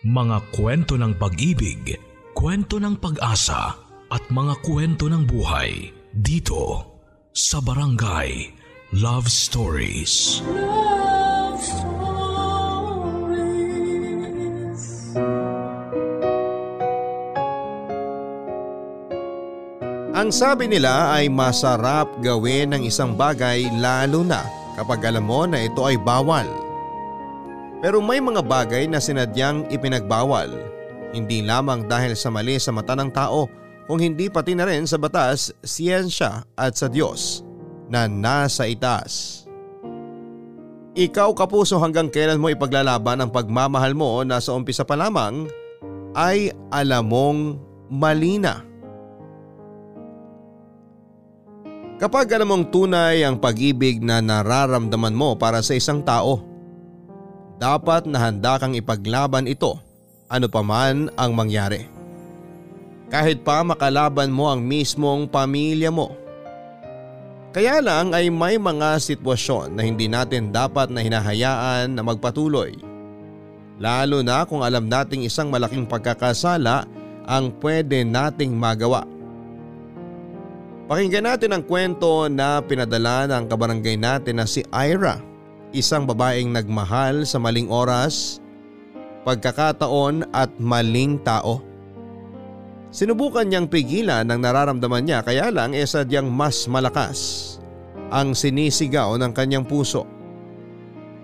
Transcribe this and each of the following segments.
Mga kwento ng pag-ibig, kwento ng pag-asa at mga kwento ng buhay dito sa Barangay Love Stories. Love Stories. Ang sabi nila ay masarap gawin ng isang bagay lalo na kapag alam mo na ito ay bawal. Pero may mga bagay na sinadyang ipinagbawal, hindi lamang dahil sa mali sa mata ng tao kung hindi pati na rin sa batas, siyensya at sa Diyos na nasa itaas. Ikaw kapuso hanggang kailan mo ipaglalaban ang pagmamahal mo na sa umpisa pa lamang ay alam mong mali. Kapag alam mong tunay ang pag-ibig na nararamdaman mo para sa isang tao, dapat na handa kang ipaglaban ito ano paman ang mangyari. Kahit pa makalaban mo ang mismong pamilya mo. Kaya lang ay may mga sitwasyon na hindi natin dapat na hinahayaan na magpatuloy. Lalo na kung alam nating isang malaking pagkakasala ang pwede nating magawa. Pakinggan natin ang kwento na pinadala ng kabarangay natin na si Ira, isang babaeng nagmahal sa maling oras, pagkakataon at maling tao. Sinubukan niyang pigilan ang nararamdaman niya kaya lang e sadyang mas malakas ang sinisigaw ng kanyang puso.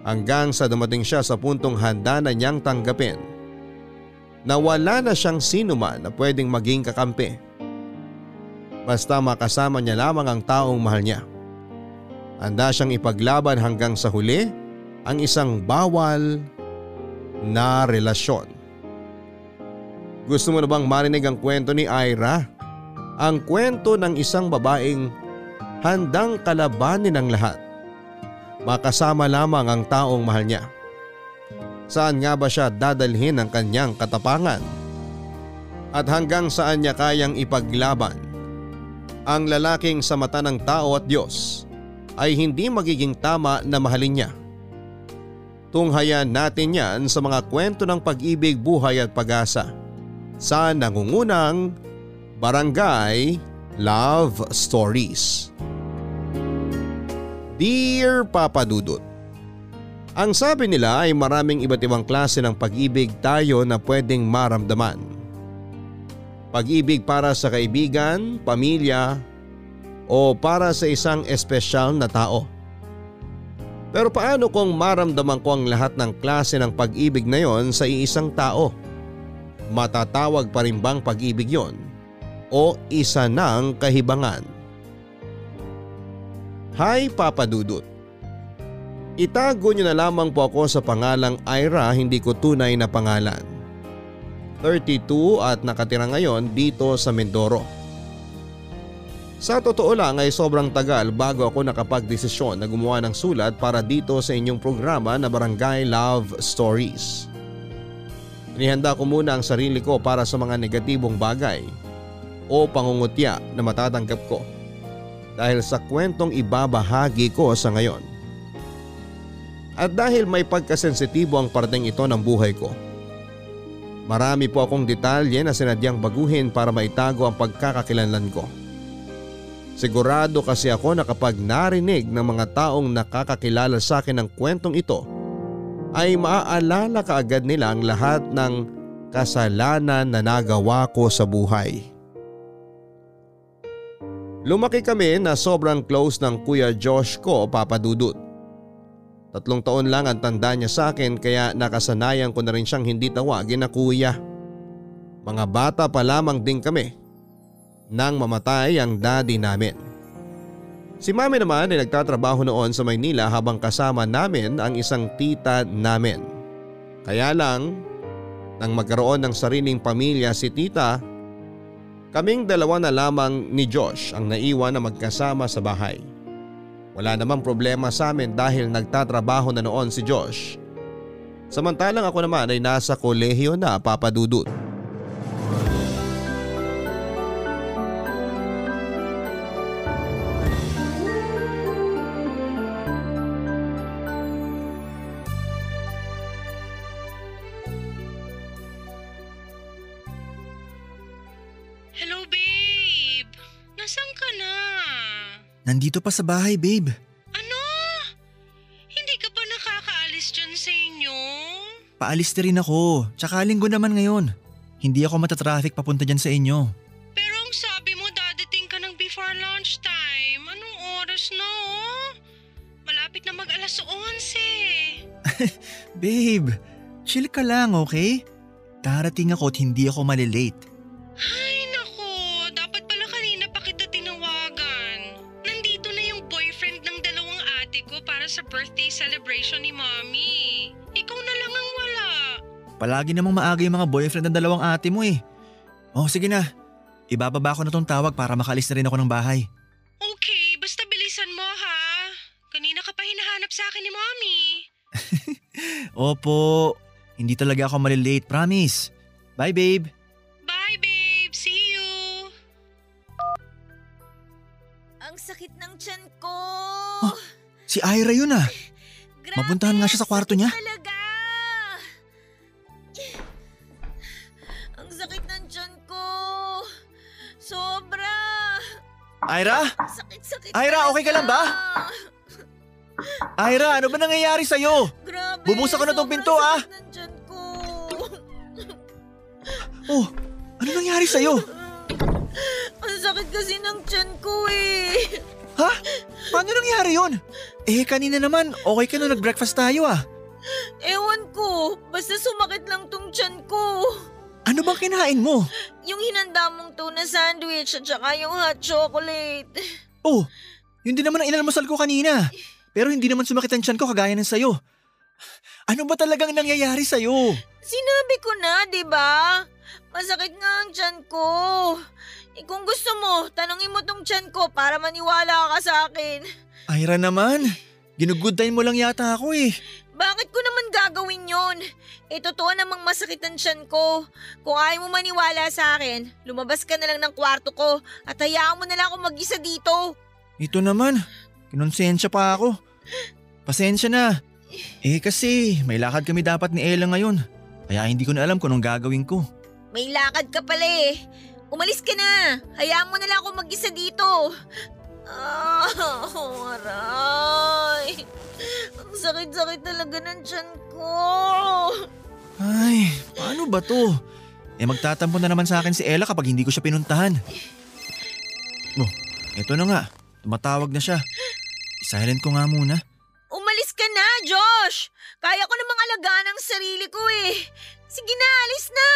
Hanggang sa dumating siya sa puntong handa na niyang tanggapin na wala na siyang sinuman na pwedeng maging kakampi basta makasama niya lamang ang taong mahal niya. Handa siyang ipaglaban hanggang sa huli ang isang bawal na relasyon. Gusto mo na bang marinig ang kwento ni Ira? Ang kwento ng isang babaeng handang kalabanin ang lahat. Makasama lamang ang taong mahal niya. Saan nga ba siya dadalhin ang kanyang katapangan? At hanggang saan niya kayang ipaglaban ang lalaking sa mata ng tao at Diyos ay hindi magiging tama na mahalin niya. Tunghayan natin yan sa mga kwento ng pag-ibig, buhay at pag-asa sa nangungunang Barangay Love Stories. Dear Papa Dudut, Ang sabi nila ay maraming iba't ibang klase ng pag-ibig tayo na pwedeng maramdaman pag-ibig para sa kaibigan, pamilya o para sa isang espesyal na tao. Pero paano kung maramdaman ko ang lahat ng klase ng pag-ibig na yon sa iisang tao? Matatawag pa rin bang pag-ibig yon? O isa ng kahibangan? Hi Papa Dudut Itago niyo na lamang po ako sa pangalang Ira hindi ko tunay na pangalan. 32 at nakatira ngayon dito sa Mindoro. Sa totoo lang ay sobrang tagal bago ako nakapagdesisyon na gumawa ng sulat para dito sa inyong programa na Barangay Love Stories. Inihanda ko muna ang sarili ko para sa mga negatibong bagay o pangungutya na matatanggap ko dahil sa kwentong ibabahagi ko sa ngayon. At dahil may pagkasensitibo ang parteng ito ng buhay ko, Marami po akong detalye na sinadyang baguhin para maitago ang pagkakakilanlan ko. Sigurado kasi ako na kapag narinig ng mga taong nakakakilala sa akin ng kwentong ito ay maaalala kaagad nila ang lahat ng kasalanan na nagawa ko sa buhay. Lumaki kami na sobrang close ng Kuya Josh ko papadudot. Tatlong taon lang ang tanda niya sa akin kaya nakasanayan ko na rin siyang hindi tawagin na kuya. Mga bata pa lamang din kami nang mamatay ang daddy namin. Si mami naman ay nagtatrabaho noon sa Maynila habang kasama namin ang isang tita namin. Kaya lang, nang magkaroon ng sariling pamilya si tita, kaming dalawa na lamang ni Josh ang naiwan na magkasama sa bahay. Wala namang problema sa amin dahil nagtatrabaho na noon si Josh. Samantalang ako naman ay nasa kolehiyo na papadudot. Nandito pa sa bahay, babe. Ano? Hindi ka pa nakakaalis dyan sa inyo? Paalis na rin ako. Tsaka linggo naman ngayon. Hindi ako matatraffic papunta dyan sa inyo. Pero ang sabi mo dadating ka ng before lunchtime. Anong oras na oh? Malapit na mag alas 11. Babe, chill ka lang, okay? Darating ako at hindi ako malilate. Para sa birthday celebration ni Mommy. Ikaw na lang ang wala. Palagi namang maaga yung mga boyfriend ng dalawang ate mo eh. Oh, sige na. Ibababa ko na tong tawag para makalis na rin ako ng bahay. Okay, basta bilisan mo ha. Kanina ka pa hinahanap sa akin ni Mommy. Opo, hindi talaga ako malilate, promise. Bye, babe. Si Ira yun ah. Grabe, mapuntahan nga siya sa kwarto niya. Talaga. Ang sakit ng tiyan ko. Sobra. Ira? Sakit-sakit Ira, okay ka lang ba? Ira, ano ba nangyayari sa'yo? Grabe. Bubuksan ko na tong pinto, ah. ko. Oh, ano nangyari sa'yo? Ang sakit kasi ng tiyan ko eh. Ha? Paano nangyari yun? Eh, kanina naman, okay ka nung nag-breakfast tayo ah. Ewan ko. Basta sumakit lang tong tiyan ko. Ano bang kinain mo? Yung hinanda mong tuna sandwich at saka yung hot chocolate. Oh, yun din naman ang inalmasal ko kanina. Pero hindi naman sumakit ang tiyan ko kagaya ng sayo. Ano ba talagang nangyayari sa'yo? Sinabi ko na, di ba? Masakit nga ang tiyan ko. Eh kung gusto mo, tanongin mo tong tiyan ko para maniwala ka sa akin. Ira naman, ginugoodtime mo lang yata ako eh. Bakit ko naman gagawin yon? Eh totoo namang masakit ang tiyan ko. Kung ayaw mo maniwala sa akin, lumabas ka na lang ng kwarto ko at hayaan mo na lang ako mag-isa dito. Ito naman, kinonsensya pa ako. Pasensya na. Eh kasi, may lakad kami dapat ni Ella ngayon. Kaya hindi ko na alam kung anong gagawin ko. May lakad ka pala eh. Umalis ka na. Hayaan mo na lang ako mag-isa dito. Ah, aray. Ang sakit-sakit talaga ng tiyan ko. Ay, paano ba to? Eh magtatampo na naman sa akin si Ella kapag hindi ko siya pinuntahan. Oh, eto na nga. Tumatawag na siya. I-silent ko nga muna. Umalis ka na, Josh. Kaya ko namang alagaan ang sarili ko eh. Sige na, alis na.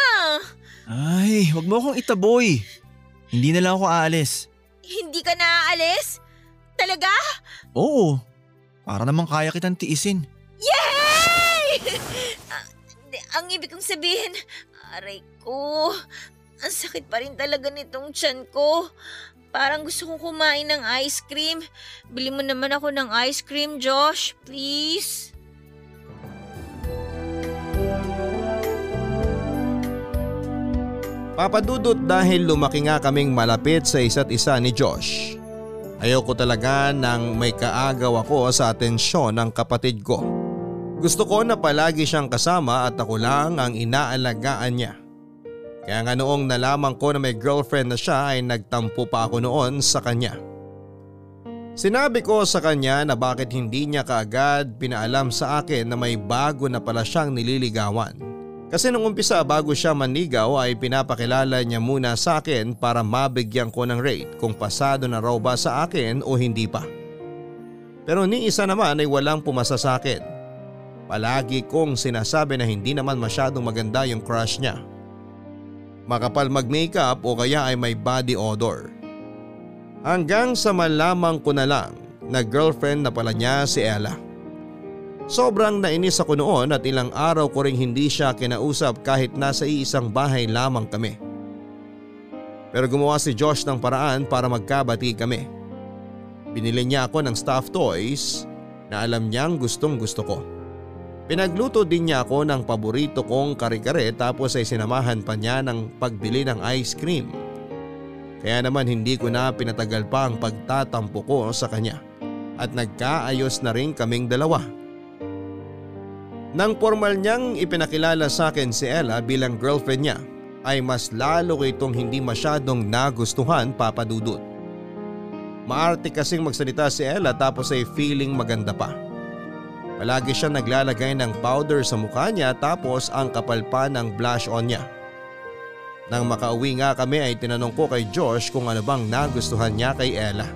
Ay, wag mo akong itaboy. Hindi na lang ako aalis. Hindi ka na aalis? Talaga? Oo, para namang kaya kitang tiisin. Yay! Ang ibig kong sabihin, aray ko, ang sakit pa rin talaga nitong tiyan ko. Parang gusto kong kumain ng ice cream. Bili mo naman ako ng ice cream, Josh. Please. Papadudot dahil lumaki nga kaming malapit sa isa't isa ni Josh. Ayoko talaga nang may kaagaw ako sa atensyon ng kapatid ko. Gusto ko na palagi siyang kasama at ako lang ang inaalagaan niya. Kaya nga noong nalaman ko na may girlfriend na siya ay nagtampo pa ako noon sa kanya. Sinabi ko sa kanya na bakit hindi niya kaagad pinaalam sa akin na may bago na pala siyang nililigawan. Kasi nung umpisa bago siya manigaw ay pinapakilala niya muna sa akin para mabigyan ko ng rate kung pasado na raw ba sa akin o hindi pa. Pero ni isa naman ay walang pumasa sa akin. Palagi kong sinasabi na hindi naman masyadong maganda yung crush niya. Makapal mag-makeup o kaya ay may body odor. Hanggang sa malamang ko na lang na girlfriend na pala niya si Ella. Sobrang nainis ako noon at ilang araw ko ring hindi siya kinausap kahit nasa iisang bahay lamang kami. Pero gumawa si Josh ng paraan para magkabati kami. Binili niya ako ng stuffed toys na alam niyang gustong gusto ko. Pinagluto din niya ako ng paborito kong kare-kare tapos ay sinamahan pa niya ng pagbili ng ice cream. Kaya naman hindi ko na pinatagal pa ang pagtatampo ko sa kanya at nagkaayos na rin kaming dalawa. Nang formal niyang ipinakilala sa akin si Ella bilang girlfriend niya ay mas lalo ko itong hindi masyadong nagustuhan papadudot. Maarte kasing magsalita si Ella tapos ay feeling maganda pa. Palagi siya naglalagay ng powder sa mukha niya tapos ang kapal pa ng blush on niya. Nang makauwi nga kami ay tinanong ko kay Josh kung ano bang nagustuhan niya kay Ella.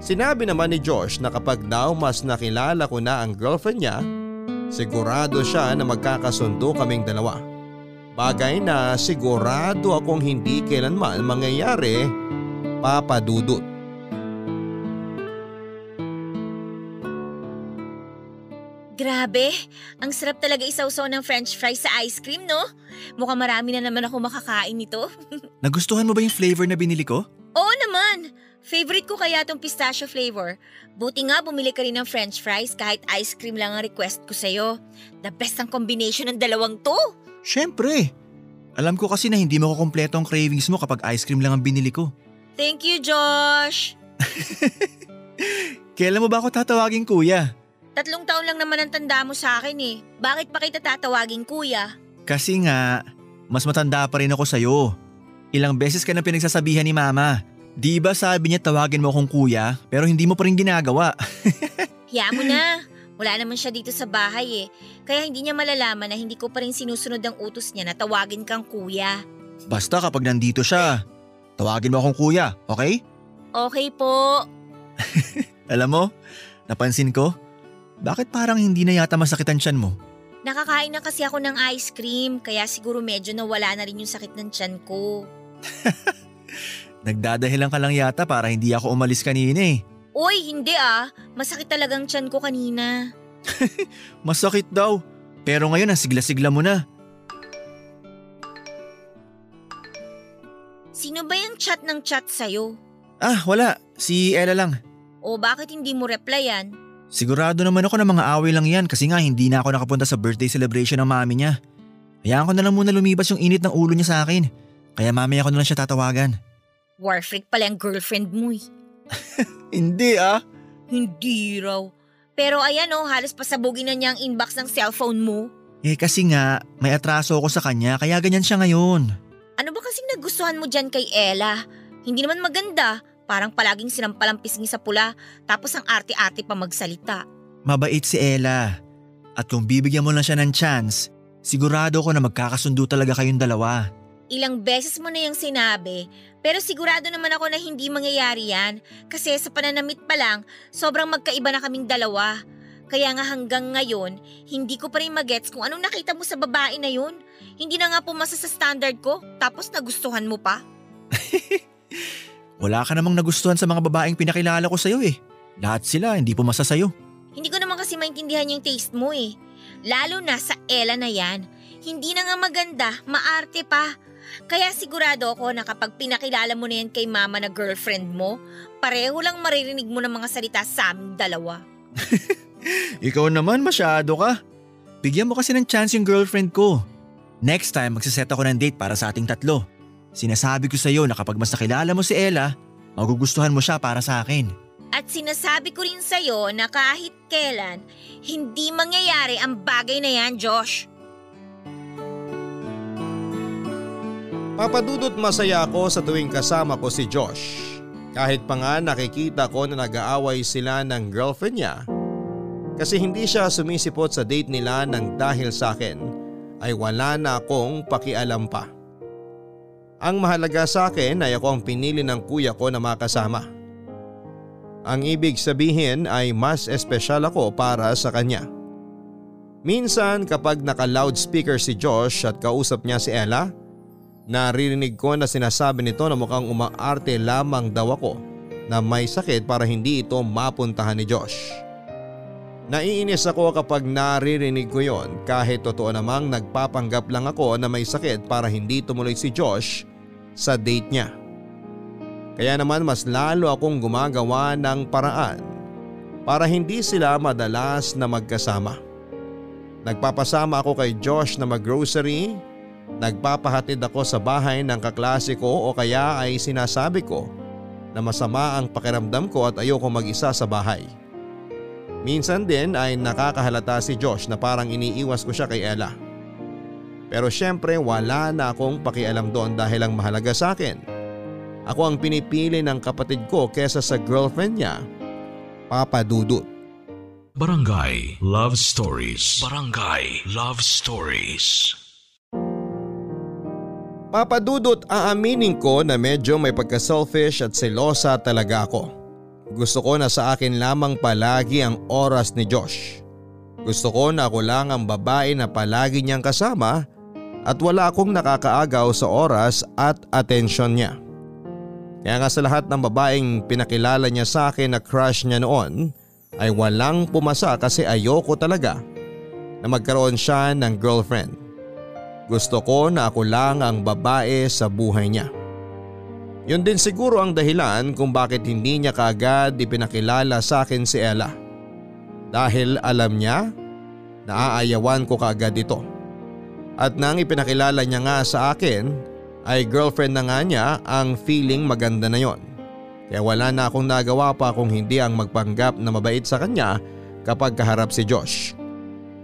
Sinabi naman ni Josh na kapag daw mas nakilala ko na ang girlfriend niya, sigurado siya na magkakasundo kaming dalawa. Bagay na sigurado akong hindi kailanman mangyayari, Papa Dudut. Grabe, ang sarap talaga isawsaw ng french fries sa ice cream, no? Mukhang marami na naman ako makakain nito. Nagustuhan mo ba yung flavor na binili ko? Oo naman! Favorite ko kaya tong pistachio flavor. Buti nga bumili ka rin ng french fries kahit ice cream lang ang request ko sa'yo. The best ang combination ng dalawang to. Siyempre. Alam ko kasi na hindi mo kukumpleto ang cravings mo kapag ice cream lang ang binili ko. Thank you, Josh! Kailan mo ba ako tatawagin kuya? Tatlong taon lang naman ang tanda mo sa akin eh. Bakit pa kita tatawagin kuya? Kasi nga, mas matanda pa rin ako sa'yo. Ilang beses ka na pinagsasabihan ni mama. Di ba sabi niya tawagin mo akong kuya pero hindi mo pa rin ginagawa? Hiya mo na. Wala naman siya dito sa bahay eh. Kaya hindi niya malalaman na hindi ko pa rin sinusunod ang utos niya na tawagin kang kuya. Basta kapag nandito siya, tawagin mo akong kuya, okay? Okay po. Alam mo, napansin ko, bakit parang hindi na yata masakit ang tiyan mo? Nakakain na kasi ako ng ice cream kaya siguro medyo nawala na rin yung sakit ng tiyan ko. Nagdadahilan ka lang yata para hindi ako umalis kanina eh. Uy, hindi ah. Masakit talagang tiyan ko kanina. Masakit daw. Pero ngayon ang sigla-sigla mo na. Sino ba yung chat ng chat sa'yo? Ah, wala. Si Ella lang. O bakit hindi mo replyan? Sigurado naman ako na mga away lang yan kasi nga hindi na ako nakapunta sa birthday celebration ng mami niya. Hayaan ko na lang muna lumibas yung init ng ulo niya sa akin. Kaya mamaya ko na lang siya tatawagan. War freak pala ang girlfriend mo eh. Hindi ah. Hindi raw. Pero ayan oh, halos pasabugin na niya ang inbox ng cellphone mo. Eh kasi nga, may atraso ako sa kanya kaya ganyan siya ngayon. Ano ba kasing nagustuhan mo dyan kay Ella? Hindi naman maganda. Parang palaging sinampalang pisngi sa pula tapos ang arte-arte pa magsalita. Mabait si Ella. At kung bibigyan mo lang siya ng chance, sigurado ko na magkakasundo talaga kayong dalawa. Ilang beses mo na yung sinabi, pero sigurado naman ako na hindi mangyayari yan kasi sa pananamit pa lang, sobrang magkaiba na kaming dalawa. Kaya nga hanggang ngayon, hindi ko pa rin magets kung anong nakita mo sa babae na yun. Hindi na nga pumasa sa standard ko, tapos nagustuhan mo pa. Wala ka namang nagustuhan sa mga babaeng pinakilala ko sa'yo eh. Lahat sila hindi pumasa sa'yo. Hindi ko naman kasi maintindihan yung taste mo eh. Lalo na sa Ella na yan. Hindi na nga maganda, maarte pa. Kaya sigurado ako na kapag pinakilala mo na yan kay mama na girlfriend mo, pareho lang maririnig mo ng mga salita sa aming dalawa. Ikaw naman masyado ka. Bigyan mo kasi ng chance yung girlfriend ko. Next time magsiset ako ng date para sa ating tatlo. Sinasabi ko sa iyo na kapag mas nakilala mo si Ella, magugustuhan mo siya para sa akin. At sinasabi ko rin sa'yo na kahit kailan, hindi mangyayari ang bagay na yan, Josh. Papadudot masaya ako sa tuwing kasama ko si Josh. Kahit pa nga nakikita ko na nag-aaway sila ng girlfriend niya. Kasi hindi siya sumisipot sa date nila nang dahil sa akin ay wala na akong pakialam pa. Ang mahalaga sa akin ay ako ang pinili ng kuya ko na makasama. Ang ibig sabihin ay mas espesyal ako para sa kanya. Minsan kapag naka-loudspeaker si Josh at kausap niya si Ella, naririnig ko na sinasabi nito na mukhang umaarte lamang daw ako na may sakit para hindi ito mapuntahan ni Josh. Naiinis ako kapag naririnig ko yon kahit totoo namang nagpapanggap lang ako na may sakit para hindi tumuloy si Josh sa date niya. Kaya naman mas lalo akong gumagawa ng paraan para hindi sila madalas na magkasama. Nagpapasama ako kay Josh na maggrocery, nagpapahatid ako sa bahay ng kaklase ko o kaya ay sinasabi ko na masama ang pakiramdam ko at ayoko mag-isa sa bahay. Minsan din ay nakakahalata si Josh na parang iniiwas ko siya kay Ella. Pero syempre wala na akong pakialam doon dahil ang mahalaga sa akin Ako ang pinipili ng kapatid ko kesa sa girlfriend niya, Papa Dudut. Barangay Love Stories. Barangay Love Stories. Papa Dudut, aaminin ko na medyo may pagka-selfish at selosa talaga ako. Gusto ko na sa akin lamang palagi ang oras ni Josh. Gusto ko na ako lang ang babae na palagi niyang kasama at wala akong nakakaagaw sa oras at atensyon niya. Kaya nga sa lahat ng babaeng pinakilala niya sa akin na crush niya noon ay walang pumasa kasi ayoko talaga na magkaroon siya ng girlfriend. Gusto ko na ako lang ang babae sa buhay niya. Yun din siguro ang dahilan kung bakit hindi niya kaagad ipinakilala sa akin si Ella. Dahil alam niya na aayawan ko kaagad ito. At nang ipinakilala niya nga sa akin ay girlfriend na nga niya ang feeling maganda na yon. Kaya wala na akong nagawa pa kung hindi ang magpanggap na mabait sa kanya kapag kaharap si Josh.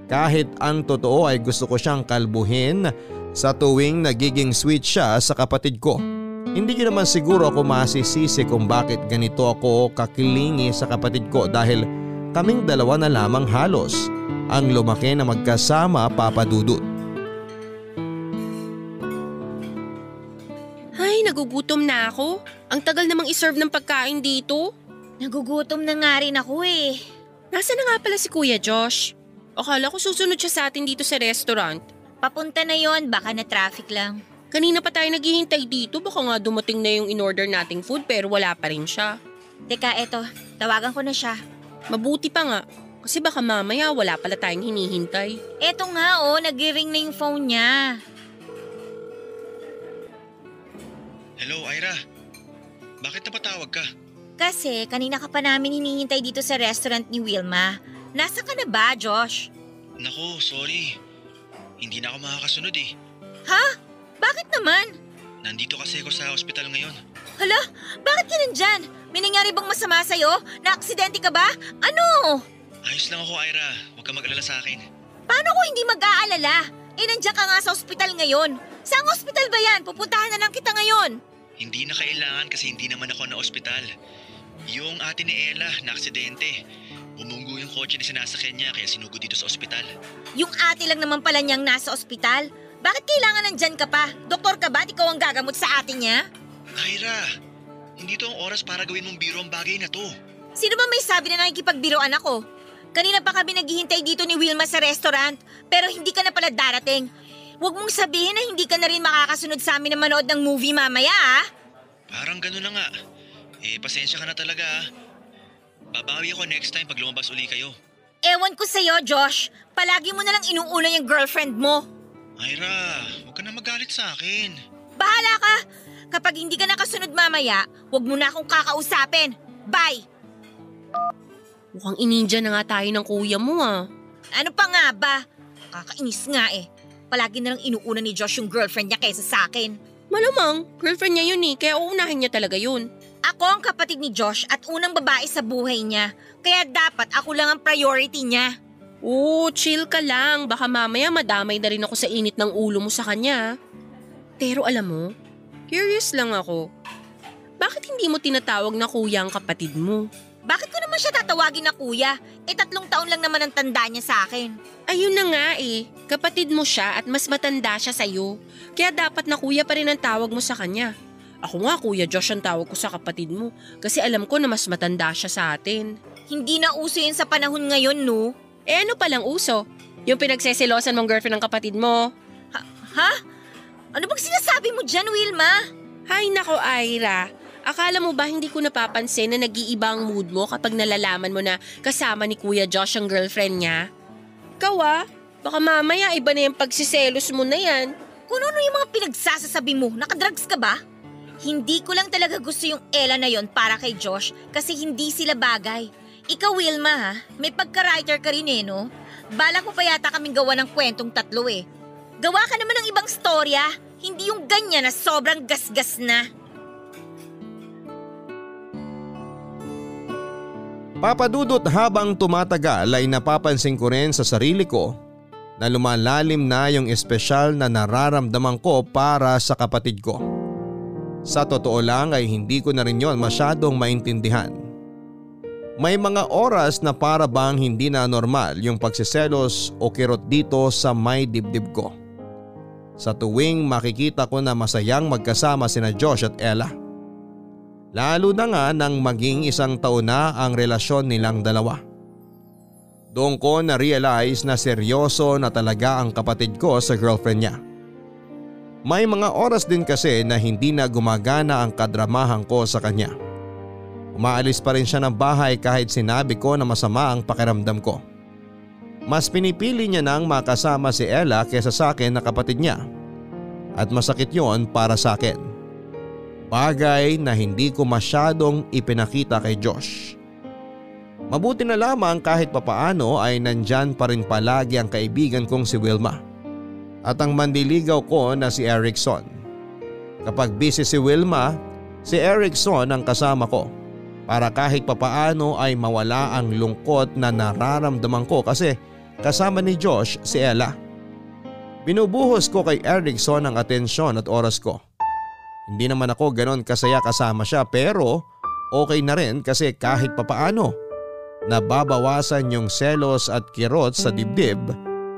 Kahit ang totoo ay gusto ko siyang kalbuhin sa tuwing nagiging sweet siya sa kapatid ko. Hindi ko naman siguro ako masisisi kung bakit ganito ako kakilingi sa kapatid ko dahil kaming dalawa na lamang halos ang lumaki na magkasama papadudot. nagugutom na ako. Ang tagal namang iserve ng pagkain dito. Nagugutom na nga rin ako eh. Nasaan na nga pala si Kuya Josh? Akala ko susunod siya sa atin dito sa restaurant. Papunta na yon, baka na traffic lang. Kanina pa tayo naghihintay dito, baka nga dumating na yung in-order nating food pero wala pa rin siya. Teka, eto, tawagan ko na siya. Mabuti pa nga, kasi baka mamaya wala pala tayong hinihintay. Eto nga oh, nag-ring na yung phone niya. Hello, Ira. Bakit napatawag ka? Kasi kanina ka pa namin hinihintay dito sa restaurant ni Wilma. Nasa ka na ba, Josh? Nako, sorry. Hindi na ako makakasunod eh. Ha? Bakit naman? Nandito kasi ako sa ospital ngayon. Hala, bakit ka nandyan? May nangyari bang masama sa'yo? Na-aksidente ka ba? Ano? Ayos lang ako, Ira. Huwag ka mag-alala sa akin. Paano ko hindi mag-aalala? Eh nandiyan ka nga sa ospital ngayon. Saan ospital ba yan? Pupuntahan na lang kita ngayon. Hindi na kailangan kasi hindi naman ako na ospital. Yung ate ni Ella na aksidente. Umunggo yung kotse na sinasakyan niya kaya sinugo dito sa ospital. Yung ate lang naman pala niyang nasa ospital? Bakit kailangan nandyan ka pa? Doktor ka ba? Ikaw ang gagamot sa ate niya? Kyra, hindi to ang oras para gawin mong biro ang bagay na to. Sino ba may sabi na nakikipagbiroan ako? Kanina pa kami naghihintay dito ni Wilma sa restaurant, pero hindi ka na pala darating. Huwag mong sabihin na hindi ka na rin makakasunod sa amin na manood ng movie mamaya ah. Parang gano'n na nga. Eh, pasensya ka na talaga ah. Babawi ako next time pag lumabas uli kayo. Ewan ko sa'yo, Josh. Palagi mo na lang inuuna yung girlfriend mo. Ira, huwag ka na magalit sa akin. Bahala ka! Kapag hindi ka nakasunod mamaya, huwag mo na akong kakausapin. Bye! Mukhang ininja na nga tayo ng kuya mo ah. Ano pa nga ba? Kakainis nga eh. Palagi na lang inuuna ni Josh yung girlfriend niya kaysa sa akin. Malamang, girlfriend niya yun eh, kaya uunahin niya talaga yun. Ako ang kapatid ni Josh at unang babae sa buhay niya, kaya dapat ako lang ang priority niya. Oo, chill ka lang. Baka mamaya madamay na rin ako sa init ng ulo mo sa kanya. Pero alam mo, curious lang ako. Bakit hindi mo tinatawag na kuya ang kapatid mo? Bakit ko naman siya tatawagin na kuya? Eh tatlong taon lang naman ang tanda niya sa akin. Ayun na nga eh, kapatid mo siya at mas matanda siya sa'yo. Kaya dapat na kuya pa rin ang tawag mo sa kanya. Ako nga kuya Josh ang tawag ko sa kapatid mo kasi alam ko na mas matanda siya sa atin. Hindi na uso yun sa panahon ngayon, no? Eh ano palang uso? Yung pinagseselosan mong girlfriend ng kapatid mo? Ha? ha? Ano bang sinasabi mo dyan, Wilma? Hay nako, Ira. Akala mo ba hindi ko napapansin na nag-iiba ang mood mo kapag nalalaman mo na kasama ni Kuya Josh ang girlfriend niya? Ikaw ah, baka mamaya iba na yung pagsiselos mo na yan. Kung ano yung mga pinagsasasabi mo, nakadrugs ka ba? Hindi ko lang talaga gusto yung Ella na yon para kay Josh kasi hindi sila bagay. Ikaw Wilma ha, may pagka-writer ka rin eh no? Balak mo pa yata kaming gawa ng kwentong tatlo eh. Gawa ka naman ng ibang storya, hindi yung ganyan na sobrang gasgas na. Papadudot habang tumatagal ay napapansin ko rin sa sarili ko na lumalalim na yung espesyal na nararamdaman ko para sa kapatid ko. Sa totoo lang ay hindi ko na rin yon masyadong maintindihan. May mga oras na para bang hindi na normal yung pagsiselos o kirot dito sa may dibdib ko. Sa tuwing makikita ko na masayang magkasama sina Josh at Ella. Lalo na nga nang maging isang taon na ang relasyon nilang dalawa. Doon ko na-realize na seryoso na talaga ang kapatid ko sa girlfriend niya. May mga oras din kasi na hindi na gumagana ang kadramahan ko sa kanya. Umaalis pa rin siya ng bahay kahit sinabi ko na masama ang pakiramdam ko. Mas pinipili niya nang makasama si Ella kesa sa akin na kapatid niya. At masakit yon para sa akin. Bagay na hindi ko masyadong ipinakita kay Josh. Mabuti na lamang kahit papaano ay nandyan pa rin palagi ang kaibigan kong si Wilma at ang mandiligaw ko na si Erickson. Kapag busy si Wilma, si Erickson ang kasama ko para kahit papaano ay mawala ang lungkot na nararamdaman ko kasi kasama ni Josh si Ella. Binubuhos ko kay Erickson ang atensyon at oras ko. Hindi naman ako ganon kasaya kasama siya pero okay na rin kasi kahit papaano nababawasan yung selos at kirot sa dibdib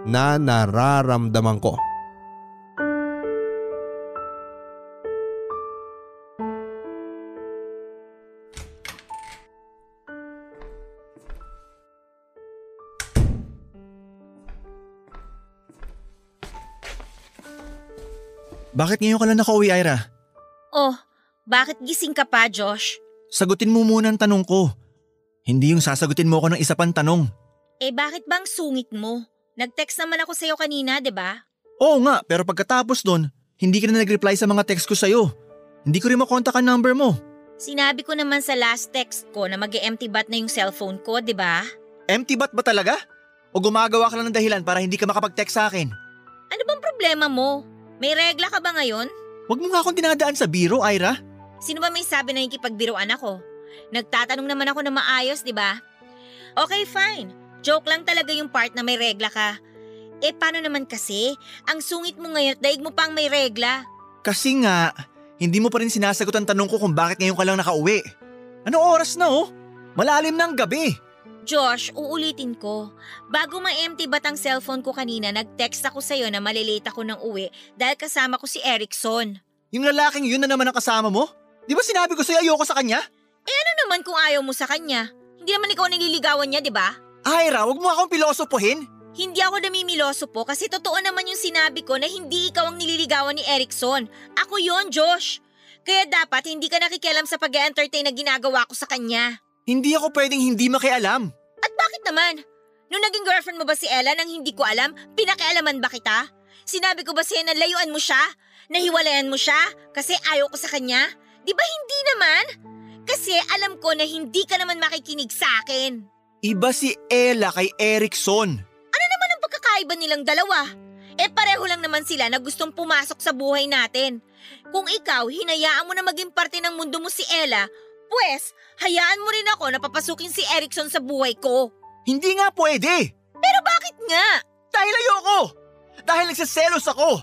na nararamdaman ko. Bakit ngayon ka lang nakauwi, Ira? Oh, bakit gising ka pa, Josh? Sagutin mo muna ang tanong ko. Hindi yung sasagutin mo ako ng isa pang tanong. Eh bakit bang sungit mo? Nag-text naman ako sa'yo kanina, di ba? Oo nga, pero pagkatapos nun, hindi ka na nag-reply sa mga text ko sa'yo. Hindi ko rin makontak ang number mo. Sinabi ko naman sa last text ko na mag empty bat na yung cellphone ko, di ba? Empty bat ba talaga? O gumagawa ka lang ng dahilan para hindi ka makapag-text sa akin? Ano bang problema mo? May regla ka ba ngayon? Huwag mo nga akong dinadaan sa biro, Ira. Sino ba may sabi na yung kipagbiruan ako? Nagtatanong naman ako na maayos, di ba? Okay, fine. Joke lang talaga yung part na may regla ka. Eh paano naman kasi? Ang sungit mo ngayon at daig mo pang may regla. Kasi nga, hindi mo pa rin sinasagot ang tanong ko kung bakit ngayon ka lang nakauwi. Anong oras na oh? Malalim na ang gabi. Josh, uulitin ko. Bago ma-empty bat ang cellphone ko kanina, nag-text ako sa'yo na malilate ako ng uwi dahil kasama ko si Erickson. Yung lalaking yun na naman ang kasama mo? Di ba sinabi ko sa'yo ayoko sa kanya? Eh ano naman kung ayaw mo sa kanya? Hindi naman ikaw nililigawan niya, di ba? Ira, wag mo akong pilosopohin. Hindi ako namimiloso po kasi totoo naman yung sinabi ko na hindi ikaw ang nililigawan ni Erickson. Ako yon Josh. Kaya dapat hindi ka nakikialam sa pag entertain na ginagawa ko sa kanya. Hindi ako pwedeng hindi makialam. At bakit naman? Nung naging girlfriend mo ba si Ella nang hindi ko alam, pinakialaman ba kita? Sinabi ko ba sa'yo na layuan mo siya? Nahiwalayan mo siya? Kasi ayaw ko sa kanya? Di ba hindi naman? Kasi alam ko na hindi ka naman makikinig sa akin. Iba si Ella kay Erickson. Ano naman ang pagkakaiba nilang dalawa? Eh pareho lang naman sila na gustong pumasok sa buhay natin. Kung ikaw, hinayaan mo na maging parte ng mundo mo si Ella, pues, hayaan mo rin ako na papasukin si Erickson sa buhay ko. Hindi nga pwede. Pero bakit nga? Dahil ayoko. Dahil nagsiselos ako.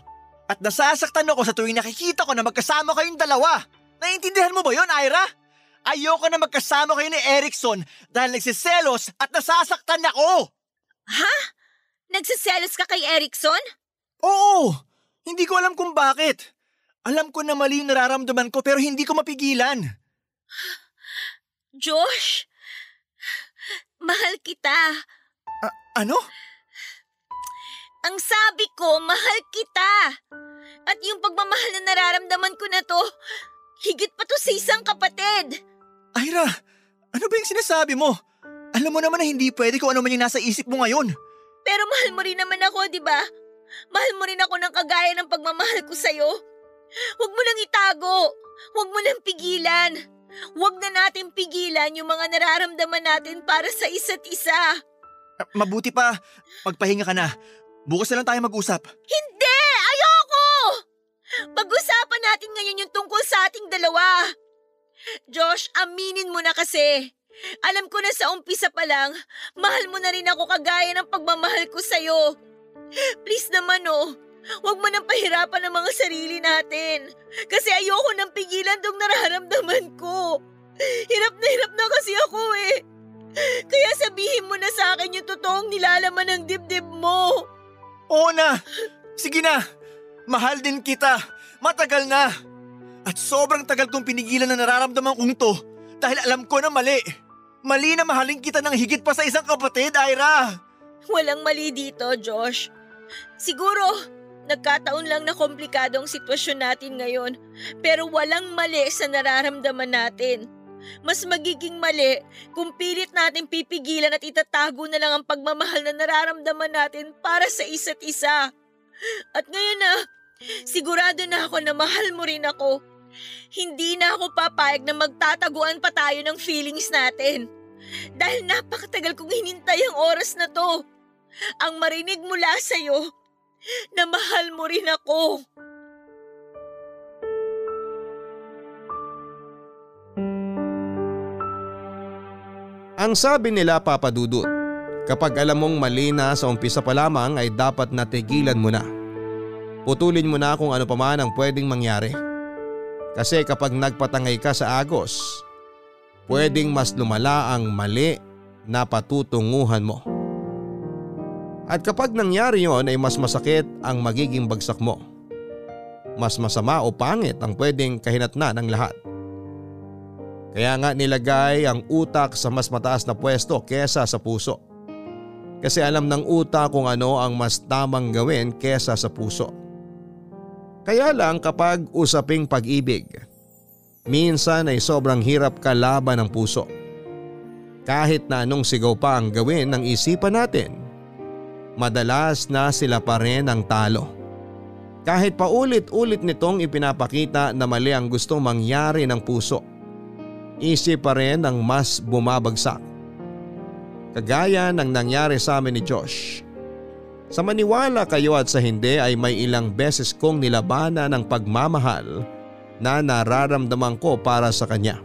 At nasasaktan ako sa tuwing nakikita ko na magkasama kayong dalawa. Naiintindihan mo ba yon, Ira? Ayoko na magkasama kayo ni Erickson dahil nagsiselos at nasasaktan ako. Ha? Nagsiselos ka kay Erickson? Oo, hindi ko alam kung bakit. Alam ko na mali yung nararamdaman ko pero hindi ko mapigilan. Josh, mahal kita. A- ano? Ang sabi ko, mahal kita. At yung pagmamahal na nararamdaman ko na to, higit pa to sa isang kapatid. Ira, ano ba yung sinasabi mo? Alam mo naman na hindi pwede kung ano man yung nasa isip mo ngayon. Pero mahal mo rin naman ako, di ba? Mahal mo rin ako ng kagaya ng pagmamahal ko sa'yo. Huwag mo nang itago. Huwag mo nang pigilan. Huwag na natin pigilan yung mga nararamdaman natin para sa isa't isa. Ah, Mabuti pa, magpahinga ka na. Bukas na lang tayo mag-usap. Hindi! Ayoko! Pag-usapan natin ngayon yung tungkol sa ating dalawa. Josh, aminin mo na kasi. Alam ko na sa umpisa pa lang, mahal mo na rin ako kagaya ng pagmamahal ko sa'yo. Please naman oh, Huwag mo nang pahirapan ang mga sarili natin. Kasi ayoko nang pigilan tong nararamdaman ko. Hirap na hirap na kasi ako eh. Kaya sabihin mo na sa akin yung totoong nilalaman ng dibdib mo. Oo na! Sige na! Mahal din kita! Matagal na! At sobrang tagal kong pinigilan na nararamdaman kong to dahil alam ko na mali. Mali na mahalin kita ng higit pa sa isang kapatid, Ira! Walang mali dito, Josh. Siguro, nagkataon lang na komplikado ang sitwasyon natin ngayon, pero walang mali sa nararamdaman natin. Mas magiging mali kung pilit natin pipigilan at itatago na lang ang pagmamahal na nararamdaman natin para sa isa't isa. At ngayon na, sigurado na ako na mahal mo rin ako. Hindi na ako papayag na magtataguan pa tayo ng feelings natin. Dahil napakatagal kong hinintay ang oras na to. Ang marinig mula sa'yo na mahal mo rin ako. Ang sabi nila Papa Dudut, kapag alam mong mali na sa umpisa pa lamang ay dapat natigilan mo na. Putulin mo na kung ano pa man ang pwedeng mangyari. Kasi kapag nagpatangay ka sa agos, pwedeng mas lumala ang mali na patutunguhan mo. At kapag nangyari yon ay mas masakit ang magiging bagsak mo. Mas masama o pangit ang pwedeng kahinatna ng lahat. Kaya nga nilagay ang utak sa mas mataas na pwesto kesa sa puso. Kasi alam ng utak kung ano ang mas tamang gawin kesa sa puso. Kaya lang kapag usaping pag-ibig, minsan ay sobrang hirap kalaban ng puso. Kahit na anong sigaw pa ang gawin ng isipan natin, madalas na sila pa rin ang talo. Kahit paulit-ulit nitong ipinapakita na mali ang gustong mangyari ng puso isip pa rin ang mas bumabagsak. Kagaya ng nangyari sa amin ni Josh. Sa maniwala kayo at sa hindi ay may ilang beses kong nilabanan ng pagmamahal na nararamdaman ko para sa kanya.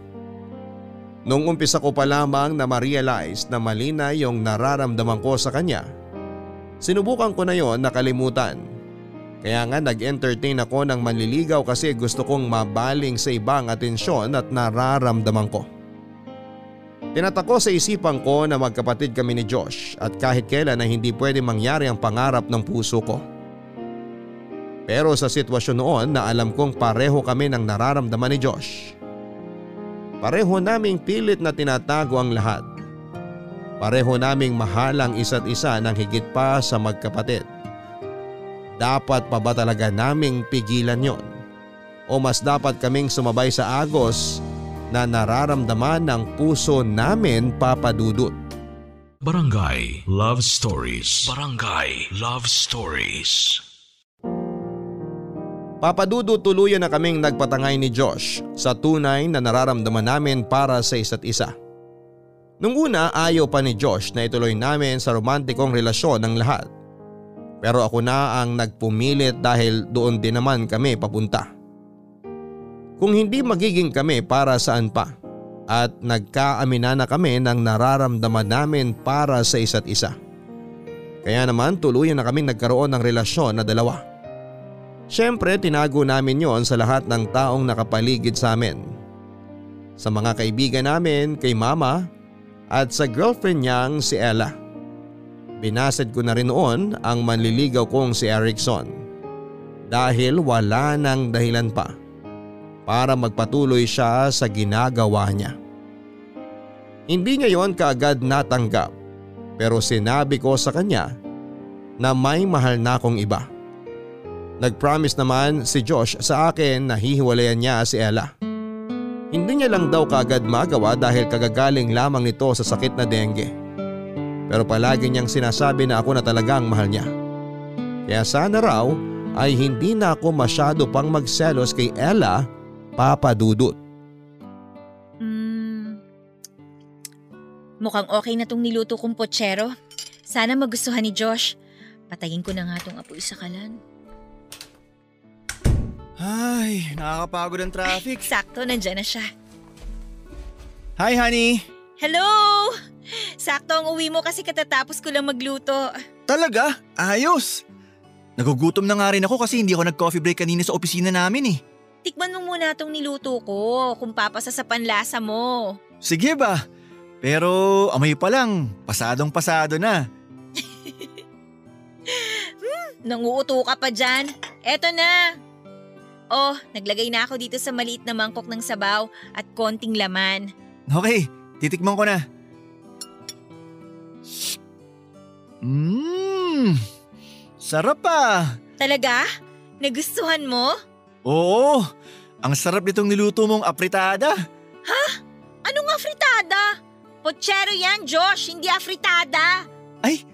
Nung umpisa ko pa lamang na ma-realize na mali na yung nararamdaman ko sa kanya, sinubukan ko na yon nakalimutan kaya nga nag-entertain ako ng manliligaw kasi gusto kong mabaling sa ibang atensyon at nararamdaman ko. Tinatako sa isipan ko na magkapatid kami ni Josh at kahit kailan na hindi pwede mangyari ang pangarap ng puso ko. Pero sa sitwasyon noon na alam kong pareho kami ng nararamdaman ni Josh. Pareho naming pilit na tinatago ang lahat. Pareho naming mahal ang isa't isa ng higit pa sa magkapatid. Dapat pa ba talaga naming pigilan yon? O mas dapat kaming sumabay sa agos na nararamdaman ng puso namin papadudot? Barangay Love Stories Barangay Love Stories Papadudo tuluyan na kaming nagpatangay ni Josh sa tunay na nararamdaman namin para sa isa't isa. Nung una ayaw pa ni Josh na ituloy namin sa romantikong relasyon ng lahat. Pero ako na ang nagpumilit dahil doon din naman kami papunta. Kung hindi magiging kami para saan pa at nagkaamina na kami ng nararamdaman namin para sa isa't isa. Kaya naman tuluyan na kaming nagkaroon ng relasyon na dalawa. Siyempre tinago namin yon sa lahat ng taong nakapaligid sa amin. Sa mga kaibigan namin, kay mama at sa girlfriend niyang si Ella. Binasad ko na rin noon ang manliligaw kong si Erickson dahil wala nang dahilan pa para magpatuloy siya sa ginagawa niya. Hindi niya yon kaagad natanggap pero sinabi ko sa kanya na may mahal na akong iba. Nag-promise naman si Josh sa akin na hihiwalayan niya si Ella. Hindi niya lang daw kaagad magawa dahil kagagaling lamang nito sa sakit na dengue. Pero palagi niyang sinasabi na ako na talagang mahal niya. Kaya sana raw ay hindi na ako masyado pang magselos kay Ella papadudot. Mm, mukhang okay na tong niluto kong potsero. Sana magustuhan ni Josh. Patayin ko na nga tong apoy sa kalan. Ay, nakakapagod ang traffic. Sakto, nandyan na siya. Hi, honey! Hello! Sakto ang uwi mo kasi katatapos ko lang magluto. Talaga? Ayos! Nagugutom na nga rin ako kasi hindi ako nag-coffee break kanina sa opisina namin eh. Tikman mo muna itong niluto ko kung papasa sa panlasa mo. Sige ba? Pero amoy pa lang, pasadong pasado na. Nanguuto ka pa dyan. Eto na. Oh, naglagay na ako dito sa maliit na mangkok ng sabaw at konting laman. Okay, titikman ko na. Mmm, sarap pa. Talaga? Nagustuhan mo? Oo, ang sarap nitong niluto mong apritada. Anong afritada? Pochero yan, Josh, hindi afritada. Ay,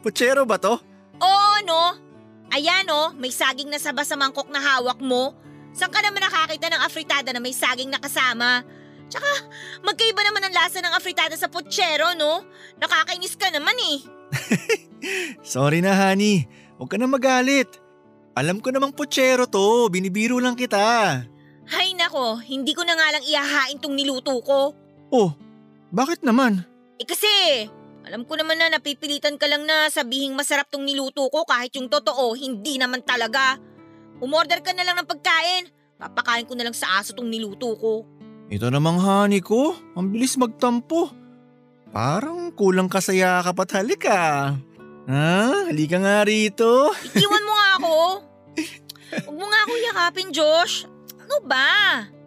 putsero ba to? Oo, no? Ayan, oh, may saging na saba sa mangkok na hawak mo. Saan ka naman nakakita ng afritada na may saging na kasama? Tsaka, magkaiba naman ang lasa ng afritada sa pochero, no? Nakakainis ka naman eh. Sorry na, honey. Huwag ka na magalit. Alam ko namang putsero to, binibiro lang kita. Hay nako, hindi ko na nga lang ihahain tong niluto ko. Oh, bakit naman? Eh kasi, alam ko naman na napipilitan ka lang na sabihing masarap tong niluto ko kahit yung totoo, hindi naman talaga. Umorder ka na lang ng pagkain. Papakain ko na lang sa aso tong niluto ko. Ito namang honey ko, ang bilis magtampo. Parang kulang ka sa yakap at halika. Ha? Halika nga rito. Iwan mo nga ako. Huwag mo nga ako yakapin, Josh. Ano ba?